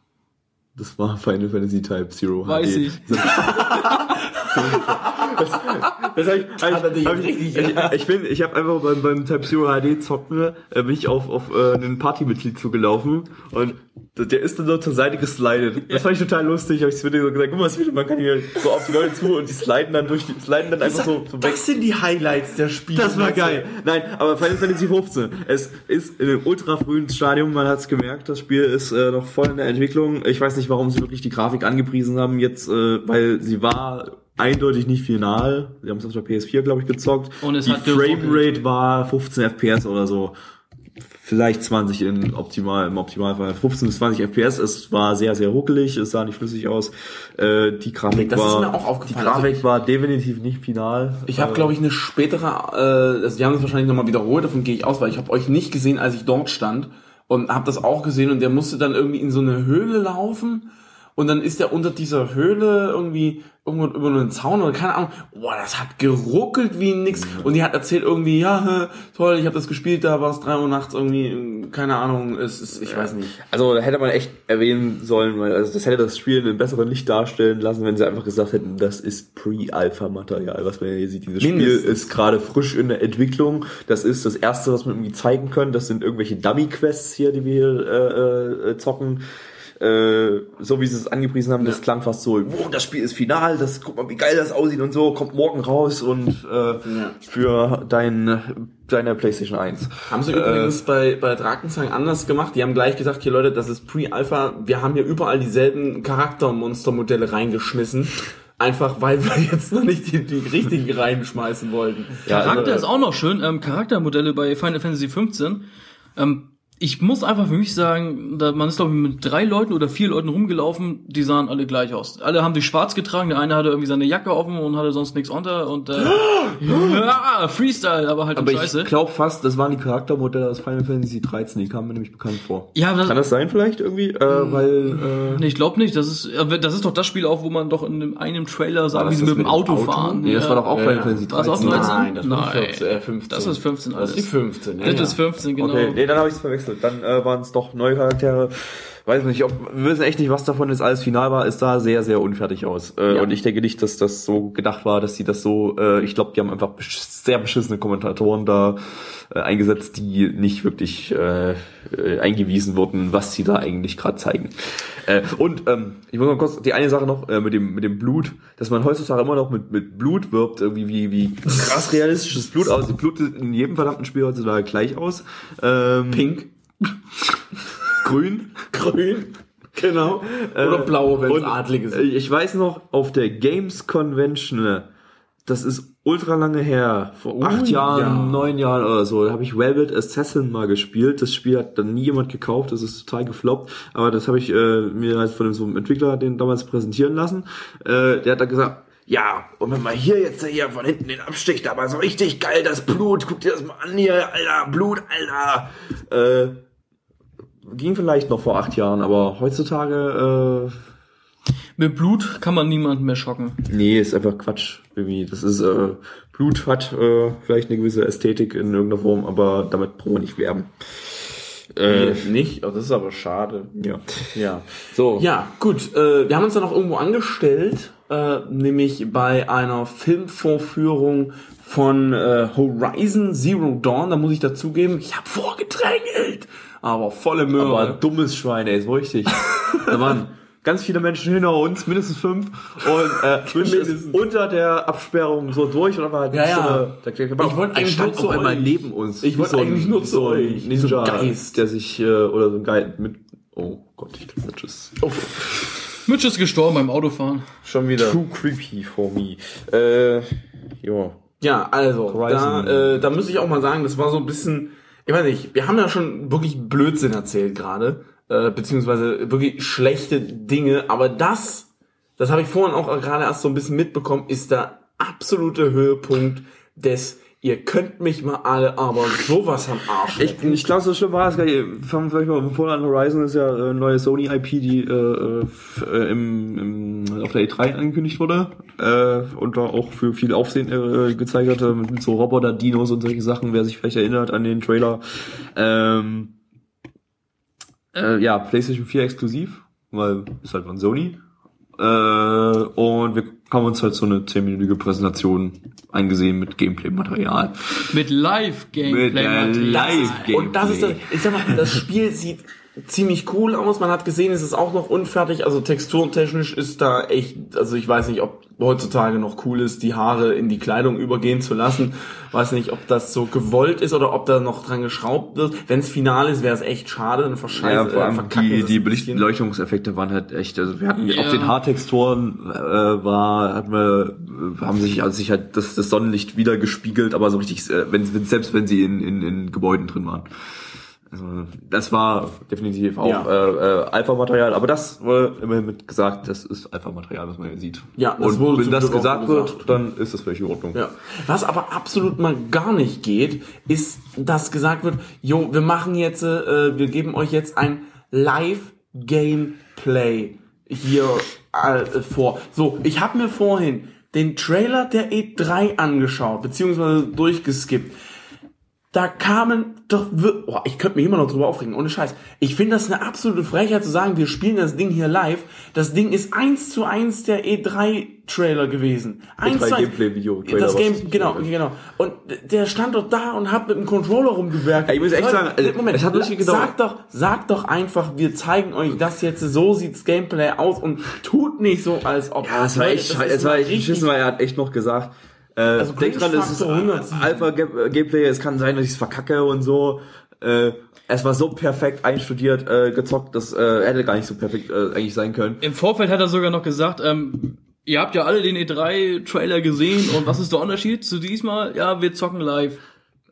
Das war Final Fantasy Type Zero Weiß HD. ich. das, das hab ich, hab ich, hab ich, richtig, ich, ja. ich bin, ich habe einfach beim, beim Type Zero HD zocken, äh, bin ich auf, auf äh, einen Partymitglied zugelaufen und der ist dann so zur Seite geslidet. Das fand ich total lustig. Hab ich Video so gesagt, guck mal, Video, man kann hier so auf die Leute zu und die sliden dann durch, die sliden dann einfach so, so weg. Das sind die Highlights der Spiele. Das war geil. Nein, aber Final Fantasy 15. Es ist in einem ultra frühen Stadium, man hat es gemerkt, das Spiel ist äh, noch voll in der Entwicklung. Ich weiß nicht, warum sie wirklich die Grafik angepriesen haben jetzt, äh, weil sie war eindeutig nicht final. Sie haben es auf der PS4, glaube ich, gezockt. Und es die hat. Framerate war 15 FPS oder so. Vielleicht 20 in optimal, im Optimalfall. 15 bis 20 FPS. Es war sehr, sehr ruckelig. Es sah nicht flüssig aus. Äh, die Grafik Das ist war, mir auch aufgefallen. die Grafik Also war definitiv nicht final. Ich habe, glaube ich, eine spätere, äh, also die haben es wahrscheinlich nochmal wiederholt, davon gehe ich aus, weil ich habe euch nicht gesehen, als ich dort stand und habe das auch gesehen und der musste dann irgendwie in so eine Höhle laufen und dann ist er unter dieser Höhle irgendwie irgendwo über einen Zaun oder keine Ahnung. Boah, das hat geruckelt wie nix und die hat erzählt irgendwie, ja, toll, ich habe das gespielt, da war es drei Uhr nachts irgendwie, keine Ahnung, es ist, ich weiß nicht. Also da hätte man echt erwähnen sollen, weil also das hätte das Spiel in einem besseren Licht darstellen lassen, wenn sie einfach gesagt hätten, das ist Pre-Alpha-Material, was man hier sieht. Dieses Mindestens. Spiel ist gerade frisch in der Entwicklung. Das ist das erste, was wir irgendwie zeigen können. Das sind irgendwelche Dummy-Quests hier, die wir hier äh, äh, zocken. Äh, so wie sie es angepriesen haben, das klang fast so, oh, das Spiel ist final, das guck mal, wie geil das aussieht und so, kommt morgen raus und äh, für dein, deine PlayStation 1. Haben sie übrigens bei, bei Drakensang anders gemacht. Die haben gleich gesagt, hier Leute, das ist Pre-Alpha. Wir haben hier überall dieselben Charaktermonstermodelle reingeschmissen. Einfach weil wir jetzt noch nicht die, die richtigen reinschmeißen wollten. Ja, Charakter also, ist auch noch schön. Ähm, Charaktermodelle bei Final Fantasy 15. Ähm, ich muss einfach für mich sagen, da man ist glaube ich mit drei Leuten oder vier Leuten rumgelaufen, die sahen alle gleich aus. Alle haben sich schwarz getragen, der eine hatte irgendwie seine Jacke offen und hatte sonst nichts unter und äh, ja, Freestyle, aber halt Aber scheiße. ich glaube fast, das waren die Charaktermodelle aus Final Fantasy 13, die kamen mir nämlich bekannt vor. ja, das, Kann das sein vielleicht irgendwie? Äh, weil äh, nee, ich glaube nicht. Das ist äh, das ist doch das Spiel auch, wo man doch in dem einen Trailer sagt, das wie sie das mit dem mit dem Auto, Auto? fahren. Nee, das war doch auch Final Fantasy War das auch 13. 13? Nein, das war Nein. 14, äh, 15. Das ist 15 Das alles. ist die 15. Ja, Das ja. ist 15, genau. Okay, nee, dann habe ich es verwechselt. Dann äh, waren es doch neue Charaktere. Weiß nicht, ob, wir wissen echt nicht, was davon jetzt alles final war. Es sah sehr, sehr unfertig aus. Äh, Ja. Und ich denke nicht, dass das so gedacht war, dass sie das so, äh, ich glaube, die haben einfach besch sehr beschissene Kommentatoren da äh, eingesetzt, die nicht wirklich äh, äh, eingewiesen wurden, was sie da eigentlich gerade zeigen. Äh, und ähm, ich muss mal kurz die eine Sache noch äh, mit dem mit dem Blut, dass man heutzutage immer noch mit mit Blut wirbt, irgendwie wie wie krass realistisches Blut aussieht. Blut sieht in jedem verdammten Spiel heutzutage gleich aus. Ähm, Pink, grün. grün, genau. Oder blau, wenn es Und, adlig ist. äh, Ich weiß noch, auf der Games Convention, äh, das ist ultra lange her, vor Oh, acht Jahren, ja. neun Jahren oder so, da habe ich Velvet Assassin mal gespielt. Das Spiel hat dann nie jemand gekauft, das ist total gefloppt, aber das habe ich äh, mir halt von so einem Entwickler den damals präsentieren lassen. Äh, der hat dann gesagt, ja, und wenn man hier jetzt hier von hinten den absticht, aber so richtig geil, das Blut, guck dir das mal an hier, Alter, Blut, Alter. Äh, ging vielleicht noch vor acht Jahren, aber heutzutage, äh, Mit Blut kann man niemanden mehr schocken. nee, ist einfach Quatsch. Irgendwie, das ist, äh, Blut hat äh, vielleicht eine gewisse Ästhetik in irgendeiner Form, aber damit brauchen wir nicht werben. Äh, nicht, oh, das ist aber schade. ja. Ja. So. Ja, gut. Äh, wir haben uns dann auch irgendwo angestellt, äh, nämlich bei einer Filmvorführung von äh, Horizon Zero Dawn. Da muss ich dazugeben, ich habe vorgedrängelt, aber volle Möhre. Aber dummes Schwein, ey, ist richtig. da waren ganz viele Menschen hinter uns, mindestens fünf, und äh, Mindestens. unter der Absperrung so durch und dann war halt Ja, ja. so eine, der, der, Ich wollte eigentlich nur zu einmal neben uns. Ich wollte so eigentlich nur zu so ein euch. Ninja, so Geist. der sich, äh, oder so ein Geist mit, oh Gott, ich glaube, Mitch ist Mitch ist gestorben beim Autofahren. schon wieder. too creepy for me. Äh, ja. Ja, also, Horizon. da, äh, da muss ich auch mal sagen, das war so ein bisschen, ich weiß nicht, wir haben ja schon wirklich Blödsinn erzählt gerade, äh, beziehungsweise wirklich schlechte Dinge, aber das, das habe ich vorhin auch gerade erst so ein bisschen mitbekommen, ist der absolute Höhepunkt des Ihr könnt mich mal alle aber sowas am Arsch Ich, ich glaube, so schlimm war es gar nicht. Fangen wir vielleicht mal vorne an. Horizon ist ja äh, neue Sony-IP, die äh, f- äh, im, im, auf der E3 angekündigt wurde äh, und da auch für viel Aufsehen äh, gezeigt hatte mit so Roboter-Dinos und solche Sachen, wer sich vielleicht erinnert an den Trailer. Ähm, äh, ja, PlayStation 4 exklusiv, weil ist halt von Sony. Äh, und wir haben uns halt so eine 10-minütige Präsentation eingesehen mit Gameplay-Material. Mit Live-Gameplay. Mit Live-Gameplay. Und das ist das, ich sag mal, das Spiel sieht ziemlich cool aus. Man hat gesehen, es ist auch noch unfertig. Also texturentechnisch ist da echt, also ich weiß nicht, ob heutzutage noch cool ist, die Haare in die Kleidung übergehen zu lassen. Weiß nicht, ob das so gewollt ist oder ob da noch dran geschraubt wird. Wenn es final ist, wäre es echt schade. Dann Ja, verscheißen, vor allem verkacken die, die. Beleuchtungseffekte waren halt echt, also wir hatten Ja. auf den Haartexturen äh, war, hatten wir, äh, haben sich, also sich halt das, das Sonnenlicht wieder gespiegelt, aber so richtig, äh, wenn, wenn, selbst wenn sie in, in, in Gebäuden drin waren. Also das war definitiv auch Ja. äh, äh, Alpha-Material, aber das wurde immerhin mit gesagt, das ist Alpha-Material, was man hier sieht. Ja, das Und wenn das gesagt gesagt. wird, dann ist das völlig in Ordnung. Ja. Was aber absolut mal gar nicht geht, ist, dass gesagt wird, jo, wir machen jetzt, äh, wir geben euch jetzt ein Live-Gameplay hier äh, vor. So, ich habe mir vorhin den Trailer der E3 angeschaut, beziehungsweise durchgeskippt. Da kamen doch, oh, ich könnte mich immer noch drüber aufregen, ohne Scheiß. Ich finde das eine absolute Frechheit zu sagen, wir spielen das Ding hier live. Das Ding ist eins zu eins der E3-Trailer gewesen. Eins zu eins. Gameplay-Video, Trailer, Das Game, genau, genau. Und der stand doch da und hat mit dem Controller rumgewerkt. Ja, ich muss echt Leute, sagen, also, Moment, es hat wirklich gedauert. sag doch, sag doch einfach, wir zeigen euch das jetzt, so sieht's Gameplay aus und tut nicht so, als ob. Ja, es war echt, es war echt weil er hat echt noch gesagt, äh, Also denk dran, es ist Cringe-Faktor 107. Alpha-Gameplay, es kann sein, dass ich es verkacke und so. Äh, es war so perfekt einstudiert, äh, gezockt, das äh, hätte gar nicht so perfekt äh, eigentlich sein können. Im Vorfeld hat er sogar noch gesagt, ähm, ihr habt ja alle den E3-Trailer gesehen und was ist der Unterschied zu diesmal? Ja, wir zocken live.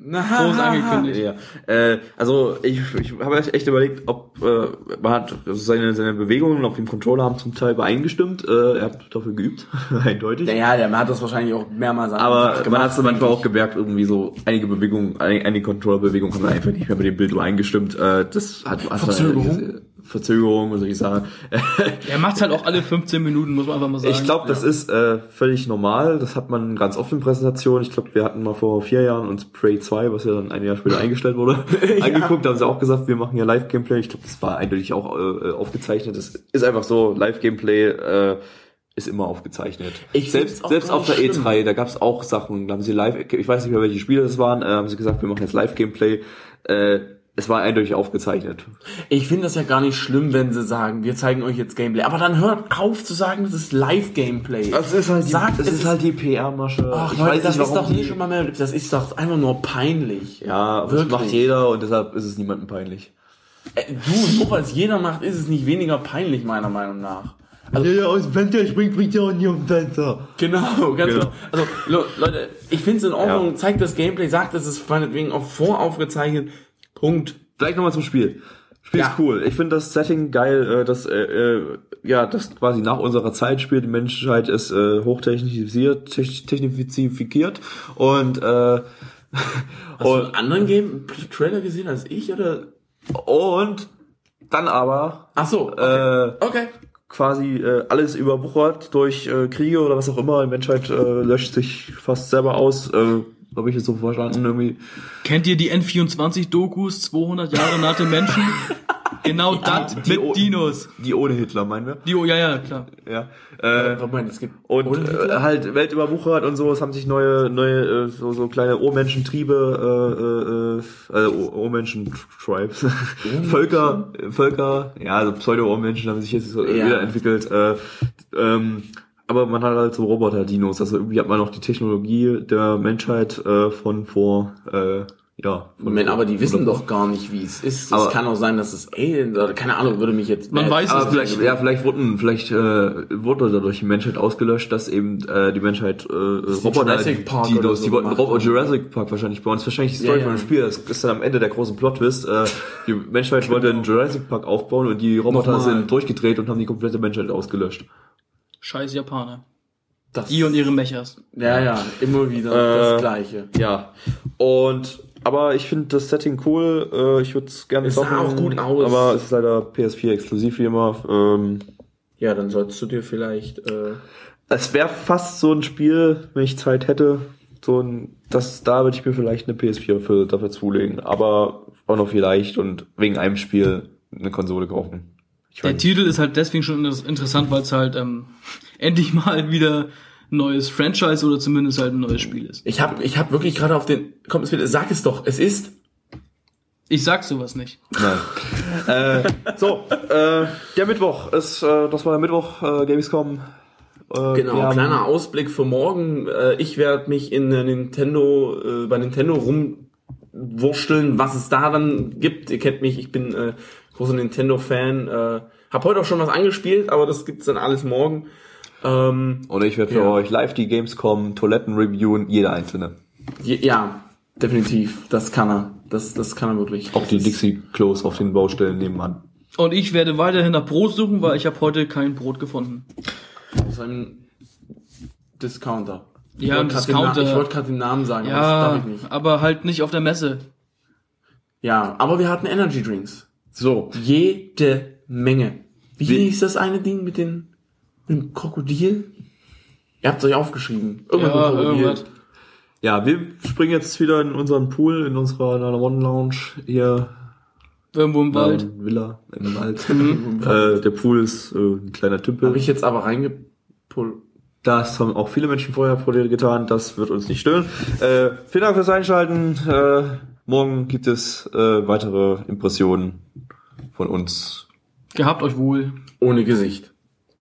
Groß angekündigt. Ja, äh, also ich, ich habe echt überlegt, ob äh, man hat seine, seine Bewegungen auf dem Controller haben zum Teil übereingestimmt. Äh, er hat dafür geübt, eindeutig. Ja, ja, der hat das wahrscheinlich auch mehrmals Aber gemacht, man hat es manchmal auch gemerkt, irgendwie so einige Bewegungen, ein- einige Controller-Bewegungen haben wir einfach nicht mehr mit dem Bild eingestimmt. Äh, das hat hat- Verzögerung? Verzögerung, soll ich sagen. Er macht's halt auch alle 15 Minuten, muss man einfach mal sagen. Ich glaube, das ist äh, völlig normal. Das hat man ganz oft in Präsentationen. Ich glaube, wir hatten mal vor vier Jahren uns Prey 2, was ja dann ein Jahr später eingestellt wurde, angeguckt. Da haben sie auch gesagt, wir machen ja Live-Gameplay. Ich glaube, das war eindeutig auch äh, aufgezeichnet. Das ist einfach so, Live-Gameplay äh, ist immer aufgezeichnet. Ich selbst selbst auf der nicht schlimm. E3, da gab es auch Sachen, da haben sie live, ich weiß nicht mehr, welche Spiele das waren, äh, haben sie gesagt, wir machen jetzt Live-Gameplay. Äh, es war eindeutig aufgezeichnet. Ich finde das ja gar nicht schlimm, wenn sie sagen, wir zeigen euch jetzt Gameplay. Aber dann hört auf zu sagen, das ist Live-Gameplay. Das ist halt die, Sagt, das es ist halt die PR-Masche. Ach, Ich Leute, weiß das nicht, ist warum doch nicht die- schon mal mehr, das ist doch einfach nur peinlich. Ja, aber das Wirklich. macht jeder und deshalb ist es niemandem peinlich. Äh, Du, nur weil es jeder macht, ist es nicht weniger peinlich, meiner Meinung nach. Also, ja, aus dem Fenster springt, springt ja auch nie um Fenster. Genau, ganz Genau. genau. Also, Le Leute, ich finde es in Ordnung, Ja. zeigt das Gameplay, sagt, es ist meinetwegen auch voraufgezeichnet. Punkt. Vielleicht nochmal zum Spiel. Spiel Ja. ist cool. Ich finde das Setting geil, äh, das, äh, äh, ja, das quasi nach unserer Zeit spielt. Die Menschheit ist äh, hochtechnisiert, tech- technifiziert und, äh, Hast du und, einen anderen Game Trailer gesehen als ich, oder? und dann aber Ach so, okay. äh, okay. quasi äh, alles überwuchert durch äh, Kriege oder was auch immer. Die Menschheit äh, löscht sich fast selber aus. Äh, Habe ich jetzt so verstanden irgendwie. Kennt ihr die N24-Dokus 200 Jahre nach dem Menschen? genau das die mit O- Dinos. Die ohne Hitler, meinen wir. Die, oh, ja, ja, klar. Ja. Äh, Moment, es gibt Und ohne äh, halt Welt überwuchert und so, es haben sich neue, neue, äh, so, so kleine Urmenschentriebe, äh, äh, äh, Urmenschen-Tribes, Völker, Völker, ja, also Pseudo-Urmenschen haben sich jetzt so Ja. wiederentwickelt, äh, ähm, aber man hat halt so Roboter-Dinos, also irgendwie hat man noch die Technologie der Menschheit äh, von vor, äh, ja. Von Moment, aber die wissen doch gar nicht, wie es ist. Es kann auch sein, dass es Aliens oder keine Ahnung, würde mich jetzt. Man weiß Aber es vielleicht, nicht. ja, vielleicht wurden, vielleicht äh, wurde dadurch die Menschheit ausgelöscht, dass eben äh, die Menschheit äh, Roboter, Jurassic Park die, oder die, so die wollten gemacht Robo haben. Jurassic Park wahrscheinlich bauen. Das ist wahrscheinlich die Story Ja, von ja. dem Spiel. Das ist dann am Ende der großen Plot-Twist. Äh, die Menschheit wollte einen Jurassic Park aufbauen und die Roboter Nochmal. sind durchgedreht und haben die komplette Menschheit ausgelöscht. Scheiß Japaner. das, Die und ihre Mechas. ja, ja, immer wieder Äh, das Gleiche. Ja. Und aber ich finde das Setting cool. Äh, ich würde es gerne Es sah auch gut aus. Aber es ist leider PS4 exklusiv wie immer. Ähm, Ja, dann solltest du dir vielleicht. Äh, Es wäre fast so ein Spiel, wenn ich Zeit hätte. So ein, das, da würde ich mir vielleicht eine PS4 für, dafür zulegen. Aber auch noch vielleicht und wegen einem Spiel eine Konsole kaufen. Der Titel ist halt deswegen schon inter- interessant, weil es halt ähm, endlich mal wieder ein neues Franchise oder zumindest halt ein neues Spiel ist. Ich habe ich hab wirklich gerade auf den... Komm, es wird, sag es doch. Es ist... Ich sag sowas nicht. Nein. äh, so, äh, der Mittwoch ist, äh, das war der Mittwoch, äh, Gamescom. Äh, Genau, kleiner Ausblick für morgen. Äh, Ich werde mich in äh, Nintendo, äh, bei Nintendo rumwursteln, was es da dann gibt. Ihr kennt mich, ich bin äh, großer Nintendo-Fan. Äh, hab heute auch schon was angespielt, aber das gibt's dann alles morgen. Ähm, Und ich werde für Ja. euch live die Gamescom Toiletten reviewen, jeder einzelne. je- ja, definitiv. Das kann er. Das, das kann er wirklich. Auch die Das- Dixie-Klos auf den Baustellen nebenan. Und ich werde weiterhin nach Brot suchen, weil ich habe heute kein Brot gefunden. Aus einem Discounter. Ich Ja, wollte ein Discounter. Ich wollte gerade den Namen sagen, aber das Ja, darf ich nicht. aber halt nicht auf der Messe. Ja, aber wir hatten Energy Drinks. So, Jede Menge. Wie Wie- hieß das eine Ding mit, den, mit dem Krokodil? Ihr habt euch aufgeschrieben. Irgendwas Ja, mit Krokodil. irgendwas. ja, wir springen jetzt wieder in unseren Pool, in unserer One Lounge hier. Irgendwo im Wald. Ähm, Villa im Wald. äh, der Pool ist äh, ein kleiner Tümpel. Habe ich jetzt aber reingepullt. Das haben auch viele Menschen vorher vor dir getan. Das wird uns nicht stören. Äh, vielen Dank fürs Einschalten. Äh, morgen gibt es äh, weitere Impressionen von uns. Gehabt euch wohl. Ohne Gesicht.